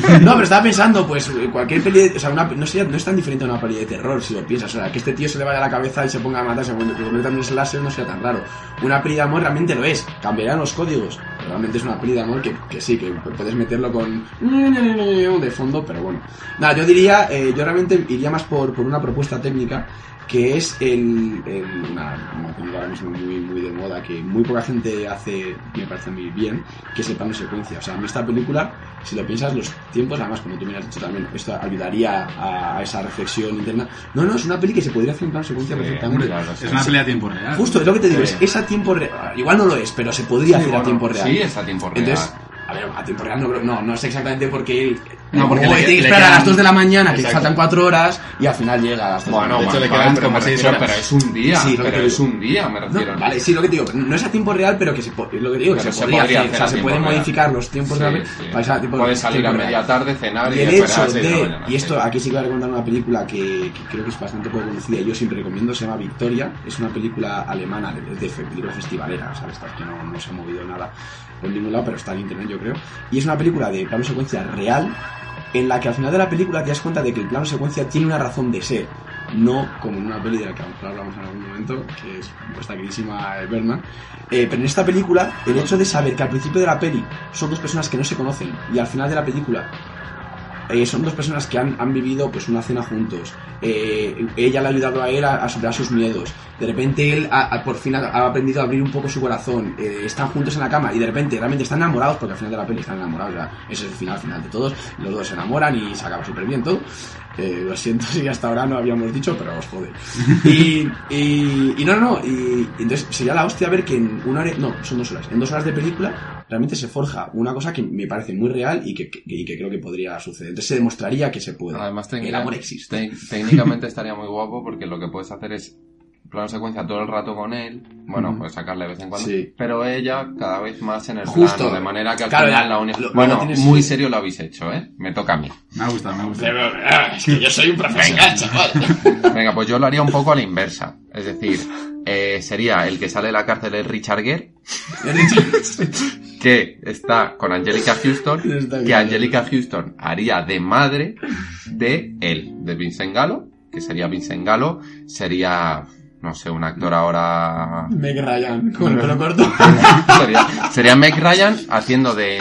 te. No, pero estaba pensando, pues, cualquier peli, o sea, una, no, sería- no es tan diferente a una peli de terror, si lo piensas. O sea, que este tío se le vaya a la cabeza y se ponga a matar, se convierta en un slasher, no sería tan raro. Una peli de amor realmente lo es. Cambiarán los códigos. pero Realmente es una peli de amor que, que sí, que puedes meterlo con de fondo, pero bueno. Nada, yo diría, eh, yo realmente iría más por, por una propuesta técnica que es el, el- una, una película ahora mismo muy, muy de moda que muy poca gente hace, me parece muy bien, que es el plano secuencia. O sea, a mí esta película, si lo piensas, los tiempos, además, como tú me has dicho también, esto ayudaría a, a esa reflexión interna. No, no, es una peli que se podría hacer en plano secuencia perfectamente. claro. Es una pelea a tiempo real. Justo, es lo que te digo, Sí. es, es a tiempo real. Igual no lo es, pero se podría Sí, hacer a tiempo real. Sí, es a tiempo real. Entonces, a ver, a tiempo real no, creo- no, no es exactamente porque él. No, porque tiene que esperar a las 2 de la mañana, que faltan 4 horas, y al final llega a las 2 Bueno, de la hecho, le quedan como me seis refiero, horas. pero es un día, Sí, lo que pero es digo. un día, me No, refiero. vale, sí, lo que te digo, no es a tiempo real, pero que se, lo que digo, que se, podría hacer, o sea, se pueden real. modificar los tiempos tipo- Puedes salir a media real. tarde, cenar y, esperar de y esto aquí sí que voy a recomendar una película que, creo que es bastante poco conocida y yo siempre recomiendo, se llama Victoria, es una película alemana de, de, festivalera, o sea, estas que no, no se ha movido nada por ningún lado, pero está en internet yo creo, y es una película de plano secuencia real en la que al final de la película te das cuenta de que el plano secuencia tiene una razón de ser, no como en una peli de la que hablamos en algún momento, que es nuestra queridísima Bergman, eh, pero en esta película el hecho de saber que al principio de la peli son dos personas que no se conocen y al final de la película eh, son dos personas que han, han vivido pues una cena juntos. Eh, ella le ha ayudado a él a, a superar sus miedos. De repente él ha- ha- por fin ha, aprendido a abrir un poco su corazón. Eh, están juntos en la cama y de repente realmente están enamorados porque al final de la peli están enamorados. ya. Ese es el final final de todos. Los dos se enamoran y se acaba súper bien todo. Eh, lo siento si hasta ahora no habíamos dicho, pero os jode. Y, y, y no, no, y entonces sería la hostia ver que en una hora, no, son dos horas. En dos horas de película realmente se forja una cosa que me parece muy real y que, que- y que creo que podría suceder. Entonces se demostraría que se puede. Además, el técnica- amor existe. técnicamente estaría muy guapo porque lo que puedes hacer es plano secuencia todo el rato con él. Bueno, Ujú. puedes sacarle de vez en cuando. Sí. Pero ella cada vez más en el Justo. plano, de manera que al Claro, final la lo Bueno, tienes- muy serio lo habéis hecho, ¿eh? Me toca a mí. Me ha gustado, me ha gustado. Pero, ah, es que yo soy un profesional, chaval. Venga, pues yo lo haría un poco a la inversa. Es decir, eh, sería el que sale de la cárcel es Richard Gere, que está con Angelica Houston, que. Angelica Houston haría de madre de él, de Vincent Gallo, que sería Vincent Gallo, sería, no sé, un actor ahora... Meg Ryan, con el pelo corto. sería, sería Meg Ryan haciendo de,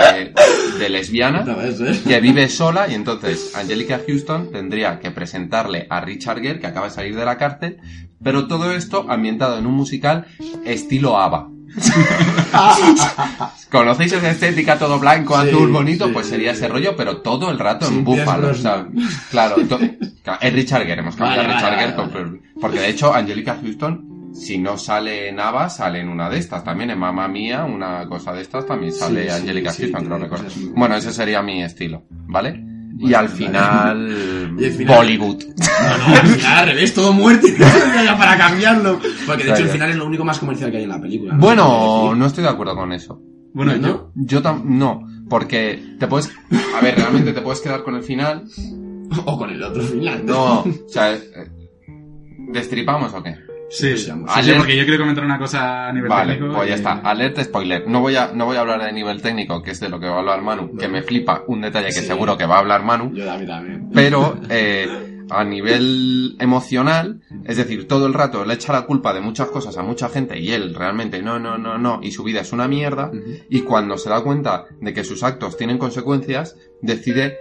de lesbiana ¿eh? que vive sola y entonces Angelica Houston tendría que presentarle a Richard Gere que acaba de salir de la cárcel, pero todo esto ambientado en un musical estilo ABBA. ¿Conocéis esa estética todo blanco, Sí, azul, bonito? sí, pues sería sí. ese rollo, pero todo el rato en búfalo. Brosnan. ¿sabes? Claro, to- es Richard Gere, hemos cambiado Vale, a Richard vale, Gere vale, con- porque de hecho Angelica Houston si no sale en ABBA, sale en una de estas también, en Mamma Mía, una cosa de estas también sale Sí, sí, Angelica sí, Houston, tiene creo recordar. Bueno, ese sería mi estilo, ¿vale? y al final, Y al final- Bollywood. No, no, al final al revés, todo muerte. para cambiarlo. Porque de hecho el final es lo único más comercial que hay en la película. No Bueno, no estoy de acuerdo con eso. Bueno, ¿No? yo, Yo tam no, porque te puedes, a ver, realmente te puedes quedar con el final. O con el otro final. No, o sea, ¿Destripamos o qué? Sí, sí, sí, porque yo quiero comentar una cosa a nivel Vale, técnico. pues ya eh, está. Alerta spoiler. No voy a, no voy a hablar de nivel técnico, que es de lo que va a hablar Manu, que me flipa un detalle que Sí. seguro que va a hablar Manu. Yo también. Pero eh, a nivel emocional, es decir, todo el rato le echa la culpa de muchas cosas a mucha gente y él realmente no, no, no, no, y su vida es una mierda, y cuando se da cuenta de que sus actos tienen consecuencias, decide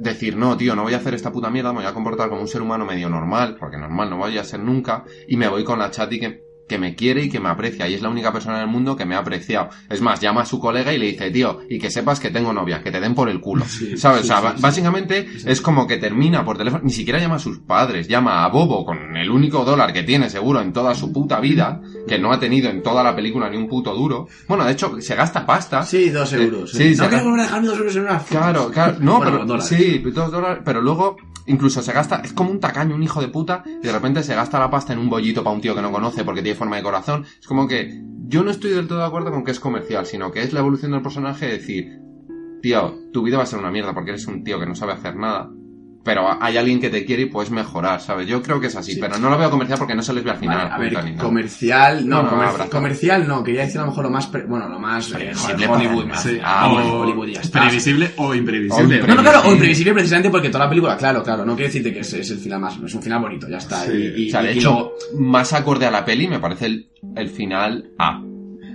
decir, no, tío, no voy a hacer esta puta mierda, me voy a comportar como un ser humano medio normal, porque normal no voy a ser nunca, y me voy con la chati que, que me quiere y que me aprecia, y es la única persona en el mundo que me ha apreciado. Es más, llama a su colega y le dice, tío, y que sepas que tengo novia, que te den por el culo. ¿Sabes? sí, o sea, sí, sí. básicamente es como que termina por teléfono, ni siquiera llama a sus padres, llama a Bobo con el único dólar que tiene seguro en toda su puta vida, que no ha tenido en toda la película ni un puto duro. Bueno, de hecho, se gasta pasta. Sí, dos Eh, euros. sí, se no quiero dejarme dos euros en una Claro, claro, no, Bueno, pero dólares. sí, dos dólares, pero luego incluso se gasta, es como un tacaño, un hijo de puta, y de repente se gasta la pasta en un bollito para un tío que no conoce porque tiene forma de corazón. Es como que yo no estoy del todo de acuerdo con que es comercial, sino que es la evolución del personaje de decir, tío, tu vida va a ser una mierda porque eres un tío que no sabe hacer nada. Pero hay alguien que te quiere y puedes mejorar, ¿sabes? Yo creo que es así, Sí. pero no lo veo comercial porque no se les ve al final. Vale, a ver, ni comercial, no, No, comercial no, quería decir a lo mejor lo más, pre- bueno, lo más eh, Previsible joder, Hollywood, por más. Sí, Ah, o bueno, Hollywood y ya está. previsible o O imprevisible. No, no, claro, o imprevisible precisamente porque toda la película, claro, claro, no quiero decirte que es, es el final más, es un final bonito, ya está. Sí. y, y- O sea, de y hecho, más acorde a la peli me parece el, el final A.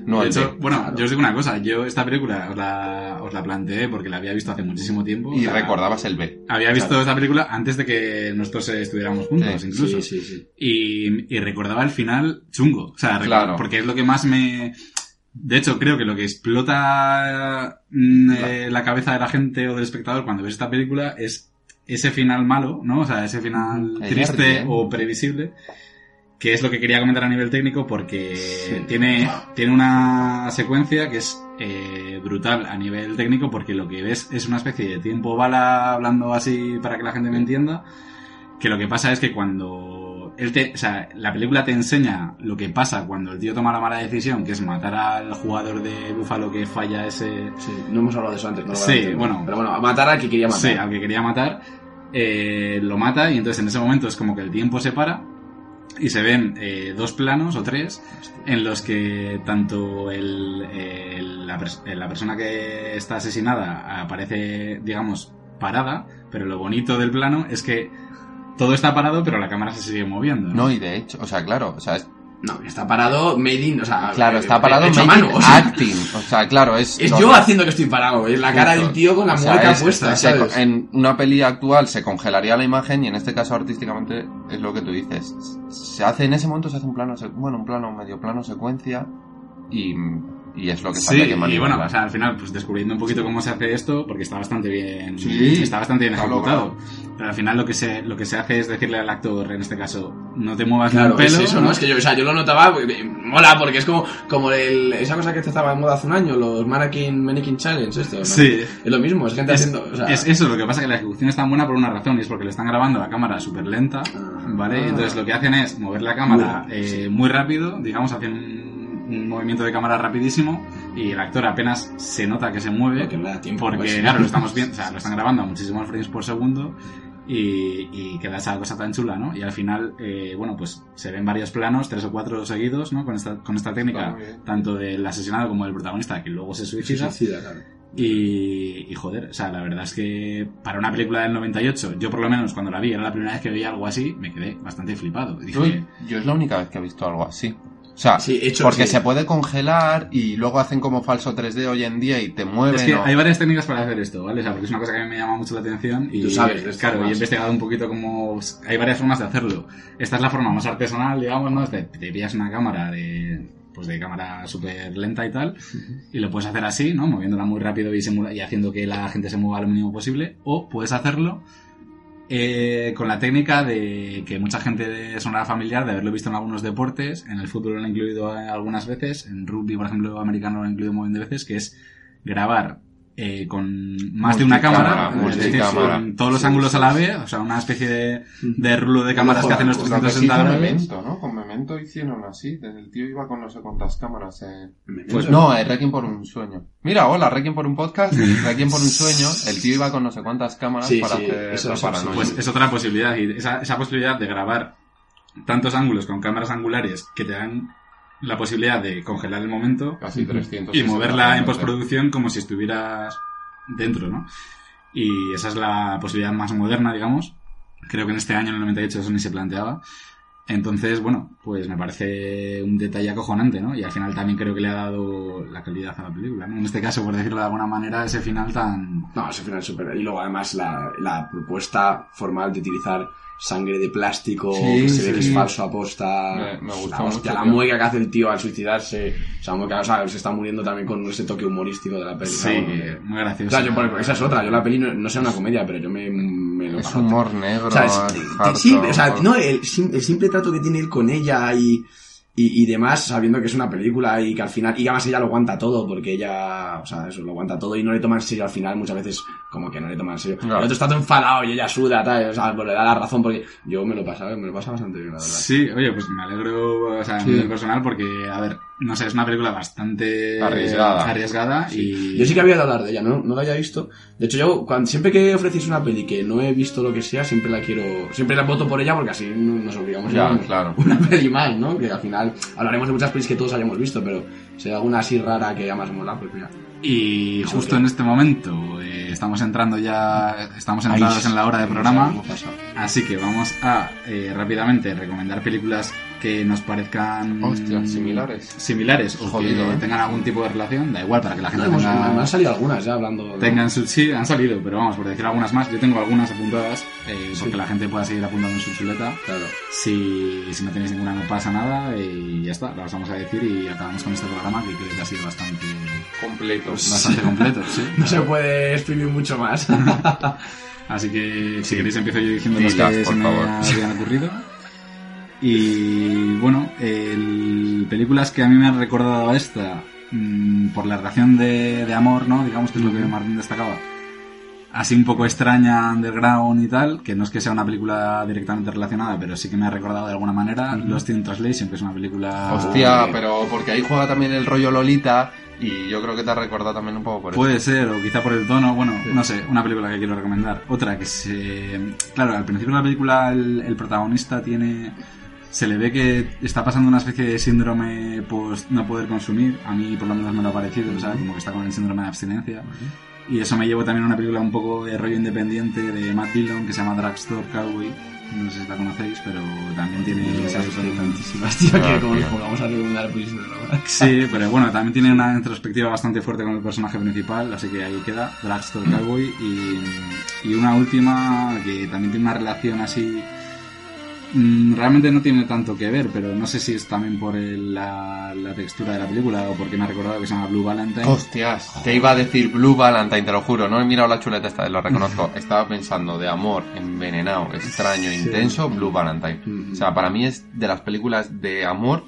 No de hecho, bueno, claro. yo os digo una cosa, yo esta película os la, os la planteé porque la había visto hace muchísimo tiempo. Y o sea, recordabas el B. Había visto Claro. esta película antes de que nosotros estuviéramos juntos, Sí, incluso. sí, sí, sí. Y, y recordaba el final chungo. O sea, Claro. porque es lo que más me... De hecho, creo que lo que explota mm, eh, la cabeza de la gente o del espectador cuando ves esta película es ese final malo, ¿no? O sea, ese final triste ¿eh? o previsible, que es lo que quería comentar a nivel técnico porque Sí. tiene, tiene una secuencia que es eh, brutal a nivel técnico porque lo que ves es una especie de tiempo bala, hablando así para que la gente me entienda, que lo que pasa es que cuando él te, o sea, la película te enseña lo que pasa cuando el tío toma la mala decisión, que es matar al jugador de Búfalo que falla ese, Sí, no hemos hablado de eso antes, no lo Sí, antes, bueno. Pero bueno, a matar al que quería matar. Sí, al que quería matar, eh, lo mata y entonces en ese momento es como que el tiempo se para y se ven eh, dos planos o tres en los que tanto el, el- la, pers- la persona que está asesinada aparece, digamos, parada, pero lo bonito del plano es que todo está parado pero la cámara se sigue moviendo. No, y de hecho, o sea, claro, o sea, No, está parado made in, o sea... claro, eh, está parado hecho a making mano, o sea, acting. O sea, claro, es. Es yo haciendo que estoy parado, es la cara del tío con la O sea, mueca es- puesta. En una peli actual se congelaría la imagen y en este caso artísticamente es lo que tú dices. Se hace en ese momento se hace un plano, bueno, un plano medio plano secuencia y, y es lo que Sí, sabía que y manipular. bueno, o sea, al final, pues descubriendo un poquito cómo se hace esto, porque está bastante bien, Sí, está bastante bien está ejecutado. Pero al final lo que se, lo que se hace es decirle al actor, en este caso, no te muevas ni Claro, un pelo. es eso, ¿no? Es que yo, o sea, yo lo notaba, mola, porque es como, como el, esa cosa que estaba de moda hace un año, los Mannequin, Mannequin Challenge, esto, ¿no? Sí. Es lo mismo, es gente Es, haciendo, o sea... es eso, lo que pasa es que la ejecución es tan buena por una razón, y es porque le están grabando a cámara súper lenta, ¿vale? Y entonces lo que hacen es mover la cámara Muy eh, rápido, muy rápido, digamos, hacen un, movimiento de cámara rapidísimo, y el actor apenas se nota que se mueve, Porque no le da tiempo, porque pues. claro, lo estamos viendo, o sea, lo están grabando a muchísimos frames por segundo, y, y queda esa cosa tan chula, ¿no? Y al final, eh, bueno, pues se ven varios planos, tres o cuatro seguidos, ¿no? Con esta, con esta técnica, tanto del asesinado como del protagonista, que luego se suicida. Suicida, claro. Y, y, joder, o sea, la verdad es que para una película del 98, yo por lo menos cuando la vi, era la primera vez que veía algo así, me quedé bastante flipado. Dije, yo es la única vez que he visto algo así. O sea, Sí, hecho, porque sí. se puede congelar y luego hacen como falso 3D hoy en día y te mueven. es que o- hay varias técnicas para hacer esto, ¿vale? O sea, porque es una cosa que a mí me llama mucho la atención y Tú sabes claro, y he investigado un poquito cómo hay varias formas de hacerlo. Esta es la forma más artesanal, digamos, ¿no? Te, te pillas una cámara de pues de cámara súper lenta y tal, y lo puedes hacer así, ¿no? Moviéndola muy rápido y, simula- y haciendo que la gente se mueva lo mínimo posible, o puedes hacerlo eh, con la técnica de que mucha gente sonará familiar de haberlo visto en algunos deportes, en el fútbol lo han incluido eh, algunas veces, en rugby, por ejemplo, americano lo han incluido un montón de veces, que es grabar eh, con más de una cámara, es decir, con todos los Sí, ángulos sí, a la vez, o sea, una especie de, de rulo de cámaras que hacen los Lo que se 360 hizo en grados. ¿no? Memento hicieron así. El tío iba con no sé cuántas cámaras. Eh. Pues No, eh, Requiem por un sueño. Mira, hola, Requiem por un podcast, Requiem por un sueño. El tío iba con no sé cuántas cámaras Sí, para sí, hacer eso. Pues es otra posibilidad, y esa, esa posibilidad de grabar tantos ángulos con cámaras angulares que te dan la posibilidad de congelar el momento Casi 300. y moverla en postproducción como si estuvieras dentro, ¿no? Y esa es la posibilidad más moderna, digamos. Creo que en este año, en el 98, eso ni se planteaba. Entonces, bueno, pues me parece un detalle acojonante, ¿no? Y al final también creo que le ha dado la calidad a la película, ¿no? En este caso, por decirlo de alguna manera, ese final tan... No, ese final es súper. Y luego, además, la, la propuesta formal de utilizar sangre de plástico Sí, que se ve que es falso aposta. Me- me gustó la, hostia, mucho, la mueca que hace el tío al suicidarse. O sea, mueca, o sea, se está muriendo también con ese toque humorístico de la peli. Sí, O bueno, muy gracioso. Claro, yo, por- esa es otra. Yo la peli no, no sea una comedia, pero yo me, Es humor negro. O sea, es- sí, o sea, no, el, sim- el simple trato que tiene él con ella y, y, y demás, sabiendo que es una película y que al final, y además ella lo aguanta todo, porque ella, o sea, eso lo aguanta todo y no le toma en serio al final, muchas veces, como que no le toma en serio. Claro. El otro está todo enfadado y ella suda, tal, o sea, pues le da la razón, porque yo me lo pasaba, me lo pasaba bastante bien, la verdad. Sí, oye, pues me alegro, o sea, Sí. nivel personal, porque, a ver, no sé, es una película bastante Arriesgada. arriesgada y... Yo sí que había de hablar de ella, ¿no? No la había visto. De hecho, yo, cuando, siempre que ofrecéis una peli que no he visto lo que sea, siempre la quiero, siempre la voto por ella porque así no- nos obligamos Ya, a ver claro. una peli más, ¿no? Que al final hablaremos de muchas pelis que todos hayamos visto, pero si hay alguna así rara que ya más mola, pues mira. Y justo en este momento eh, estamos entrando ya, estamos entrados en la hora de programa, así que vamos a eh, rápidamente recomendar películas que nos parezcan Hostia, similares. similares o Jodido, que ¿eh? tengan algún tipo de relación, da igual para que la gente No, tenga- me han salido algunas ya hablando. de- tengan su sí, han salido, pero vamos, por decir algunas más, yo tengo algunas apuntadas eh, porque la gente pueda seguir apuntando en su chuleta. Claro. Si, si no tenéis ninguna no pasa nada y ya está, las vamos a decir y acabamos con este programa que creo que ha sido bastante, Completo. bastante completo, sí. No se puede exprimir mucho más. Así que si queréis empiezo yo diciendo los Dilas, que por se me habían ocurrido. Y bueno, el, películas que a mí me han recordado a esta mm, por la relación de, de amor, ¿no? Digamos que es lo que Martín destacaba. Así un poco extraña, underground y tal, que no es que sea una película directamente relacionada, pero sí que me ha recordado de alguna manera Lost in Translation, que es una película... Hostia, pero porque ahí juega también el rollo Lolita y yo creo que te ha recordado también un poco por eso. Puede ser, o quizá por el tono, bueno, no sé, una película que quiero recomendar. Otra que se... Claro, al principio de la película el, el protagonista tiene... Se le ve que está pasando una especie de síndrome pues no poder consumir. A mí por lo menos me lo ha parecido, o sea, como que está con el síndrome de abstinencia. Y eso me llevó también a una película un poco de rollo independiente de Matt Dillon que se llama Drugstore Cowboy. No sé si la conocéis, pero también tiene... esas- tantísimas, tío, que como nos pongamos a recomendar droga. Sí, pero bueno, también tiene una introspectiva bastante fuerte con el personaje principal, así que ahí queda, Drugstore Cowboy. Y, y una última que también tiene una relación así. Mm, Realmente no tiene tanto que ver, pero no sé si es también por el- la, la textura de la película o porque me ha recordado que se llama Blue Valentine. Hostias, te iba a decir Blue Valentine, te lo juro, no he mirado la chuleta esta, lo reconozco. Estaba pensando de amor envenenado, extraño, intenso, Blue Valentine. O sea, para mí es de las películas de amor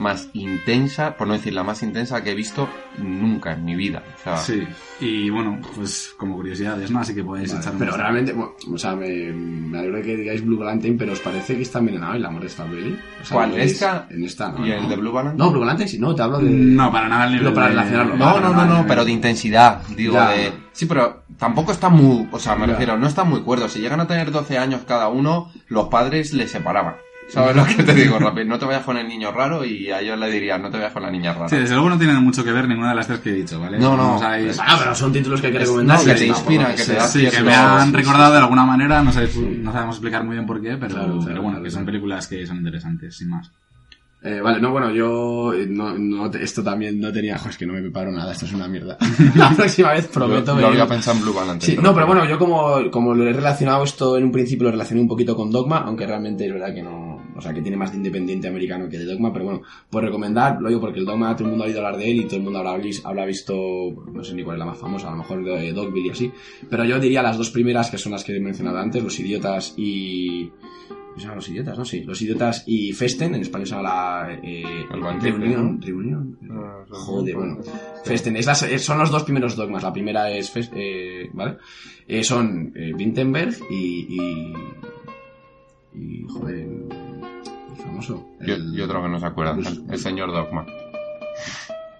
más intensa, por no decir la más intensa que he visto nunca en mi vida. O sea, Sí, y bueno, pues como curiosidades, ¿no? Así que podéis Vale, echar un pero realmente, bueno, o sea, me, me alegro de que digáis Blue Valentine, pero ¿os parece que está envenenado el amor de esta peli? O sea, ¿Cuál? ¿lo veis? ¿Esta? En esta, ¿no? ¿Y el ¿no? de Blue Valentine? No, Blue Valentine sí, no, te hablo de... No, para nada el nivel No, para de- relacionarlo. No, no, no, no, pero de intensidad, digo, Ya. de... Sí, pero tampoco está muy... O sea, me Ya. refiero, no está muy cuerdo. Si llegan a tener 12 años cada uno, los padres les separaban. ¿Sabes lo que te digo, Rapi? No te vayas con el niño raro y a ellos le dirían, no te vayas con la niña rara. Sí, desde luego no tiene mucho que ver ninguna de las tres que he dicho, ¿vale? No, no. Ah, pero son títulos que hay que recomendar. no, que te inspiran, que que te sea- dan Sí, que cierto- me han sí, recordado de alguna manera, no, sé, no sabemos explicar muy bien por qué, pero, Claro, claro, pero bueno, claro, que son películas que son interesantes, sin más. Eh, vale, no, bueno, yo eh, no, esto también no tenía, jo, es que no me preparo nada, esto es una mierda. la próxima vez prometo Lo, lo había pensado en Blue. Sí, te lo no, pero bueno, yo como, como lo he relacionado esto en un principio, lo relacioné un poquito con Dogma, aunque realmente es verdad que no, o sea, que tiene más de independiente americano que de Dogma, pero bueno, por recomendar, lo digo porque el Dogma todo el mundo ha oído hablar de él y todo el mundo habrá, habrá visto, no sé ni cuál es la más famosa, a lo mejor de Dogville y así, pero yo diría las dos primeras que son las que he mencionado antes, Los Idiotas y... ¿Se llaman Los Idiotas, no? Sí, Los Idiotas y Festen, en español se llama la... Eh, El banquete, reunión, ¿no? reunión. Ah, son- Joder, bueno. Festen, es las- son los dos primeros dogmas. La primera es, Fes- eh, ¿vale? Eh, son eh, Wittenberg y, y, y, joder, famoso. Yo, el- yo otro que no se acuerda, Pues- el, el señor Dogma.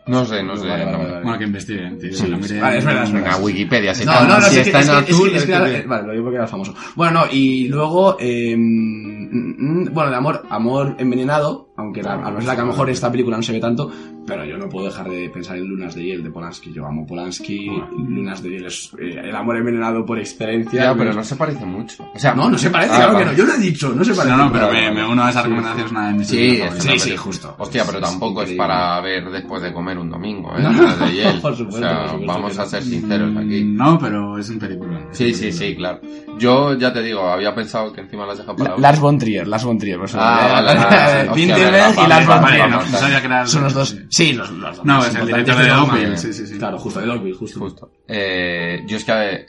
No sé, no sé. Vale, vale, no. vale, vale. Bueno, que investiguen, tío. Sí, Vale, es verdad. Venga, Wikipedia, si No, está, no, no, si es que- está es en que- es que- azul, es es que que era- te- eh, Vale, lo digo porque era el famoso. Bueno, no, y luego, eh, mm, mm, bueno, de amor, amor envenenado, aunque la, a la que a lo mejor esta película no se ve tanto, pero yo no puedo dejar de pensar en Lunas de Hiel de Polanski. Yo amo Polanski, Lunas de Hiel es eh, el amor envenenado por excelencia. Ya, pero no se parece mucho. O sea, no, no se parece, Ah, claro vale. que no. Yo lo he dicho, no se parece. No, no, pero me, me uno a esa recomendación, es una de mis Sí, es. Sí, sí, justo. Hostia, pero tampoco es para ver después de comer un domingo, ¿eh? No, Lunas de hiel. por supuesto, o sea, por supuesto vamos a ser sinceros aquí. No, pero es un película. Sí, sí, sí, claro. Yo ya te digo, había pensado que encima las dejas para La- la Lars von Trier, Lars von Trier. por eso- Ah, vale, y Lars von vale, Trier. no, vamos, no sabía que era el- Son los dos. Sí, los, los dos. No, es el director de. Dogville, sí, sí, sí. Claro, justo de Dogville, justo. Justo. Eh, yo es que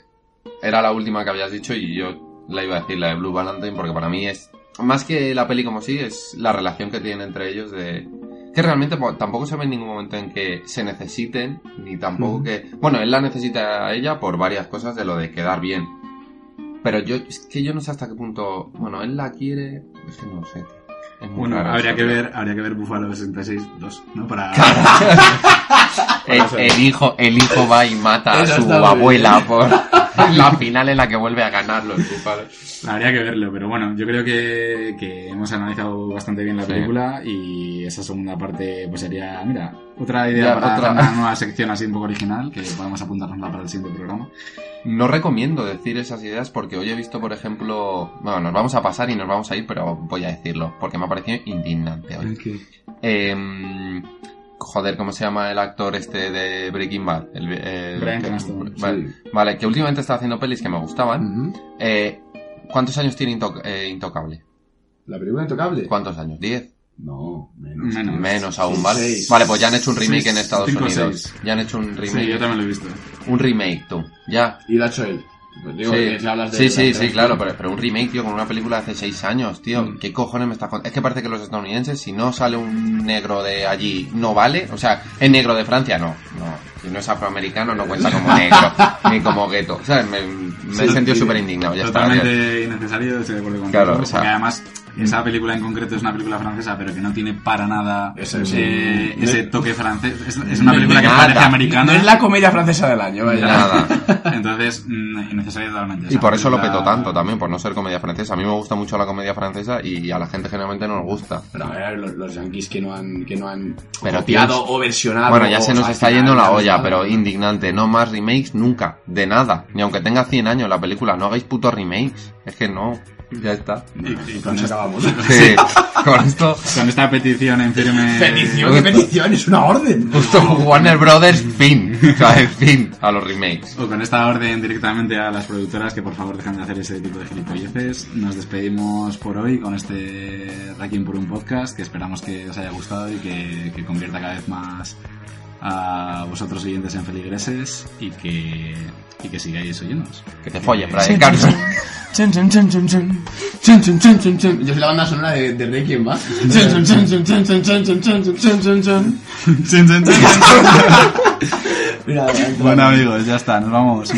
era la última que habías dicho y yo la iba a decir, la de Blue Valentine, porque para mí es, más que la peli como sí, es la relación que tienen entre ellos de... Que realmente po- tampoco se ve en ningún momento en que se necesiten, ni tampoco que... Bueno, él la necesita a ella por varias cosas de lo de quedar bien. Pero yo, es que yo no sé hasta qué punto... Bueno, él la quiere... Es que no lo sé. Tío. Es muy Bueno, raro habría que ver, habría que ver Buffalo 66 2, ¿no? Para... El, el hijo, el hijo va y mata a su abuela bien. por la final en la que vuelve a ganarlo el Búfalo. Habría que verlo, pero bueno, yo creo que, que hemos analizado bastante bien la Sí. película y esa segunda parte pues sería, mira, otra idea Ya, para otra. hacer una nueva sección así un poco original que podemos apuntárnosla para el siguiente programa. No recomiendo decir esas ideas porque hoy he visto, por ejemplo, bueno, nos vamos a pasar y nos vamos a ir, pero voy a decirlo porque me ha parecido indignante hoy. Em, joder, ¿cómo se llama el actor este de Breaking Bad? El, el- Cranston, vale, sí. vale, que últimamente está haciendo pelis que me gustaban. Eh, ¿Cuántos años tiene eh, Intocable? ¿La película intocable? ¿Cuántos años? ¿Diez? No, menos. Menos. Menos aún, Sí, ¿vale? seis. Vale, pues ya han hecho un remake Seis, en Estados cinco, Unidos. seis. Ya han hecho un remake. Sí, yo también lo he visto. Un remake, tú. Ya. Y lo ha hecho él. Pues digo sí, que si hablas de sí, sí, claro, pero, pero un remake, tío, con una película de hace seis años, tío. Mm. ¿Qué cojones me estás contando? Es que parece que los estadounidenses, si no sale un negro de allí, no vale. O sea, es negro de Francia, no. No. Si no es afroamericano, no cuenta como negro, ni como gueto. O sea, me, me he sentido súper indignado, ya está. ya. Totalmente innecesario, estoy de acuerdo contigo. Claro, o sea- además, esa película en concreto es una película francesa, pero que no tiene para nada Ese es eh, un- ese toque francés. Es, es una película que Nada. parece americana. No es la comedia francesa del año, vaya. Nada. Entonces, mm, innecesario totalmente. Y por eso lo petó tanto también, por no ser comedia francesa. A mí me gusta mucho la comedia francesa y a la gente generalmente no nos gusta. Pero a ver, los, los yankees que no han, que no han Pero, copiado o versionado. Bueno, ya se nos está yendo la olla, pero indignante. No más remakes nunca, de nada. Ni aunque tenga 100 años la película, no hagáis putos remakes. Es que no, ya está. Y, y Con esta, acabamos. Sí, con esto, con esta petición en firme. Petición, ¿qué petición? Es una orden. justo Warner Brothers, fin. O sea, fin a los remakes. O con esta orden directamente a las productoras que por favor dejen de hacer ese tipo de gilipolleces. Nos despedimos por hoy con este Ranking por un podcast que esperamos que os haya gustado y que, que convierta cada vez más a vosotros oyentes en feligreses y que, y que sigáis oyéndonos. Que te follen, Brian Carson. Chun, chun, chun, chun, chun. Chun, chun, chun, chun, chun. Yo soy la banda sonora de, de Requiem, ¿va? Chun, Mira. Bueno amigos, ya está, nos vamos.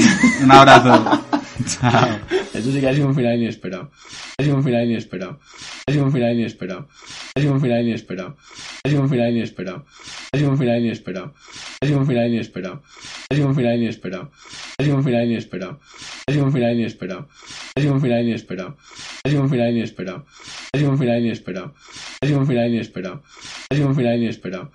Un abrazo. Chao. Eso sí que ha sido un final inesperado. Ha sido un final inesperado. Ha sido un final inesperado. Ha sido un final inesperado. Ha sido un final inesperado. Ha sido un final inesperado. Ha sido un final inesperado. Ha sido un final inesperado. Ha sido un final inesperado. Ha sido un final inesperado. Ha sido un final inesperado. Ha sido un final inesperado. Ha sido un final inesperado. Ha sido un final inesperado. Ha sido un final inesperado.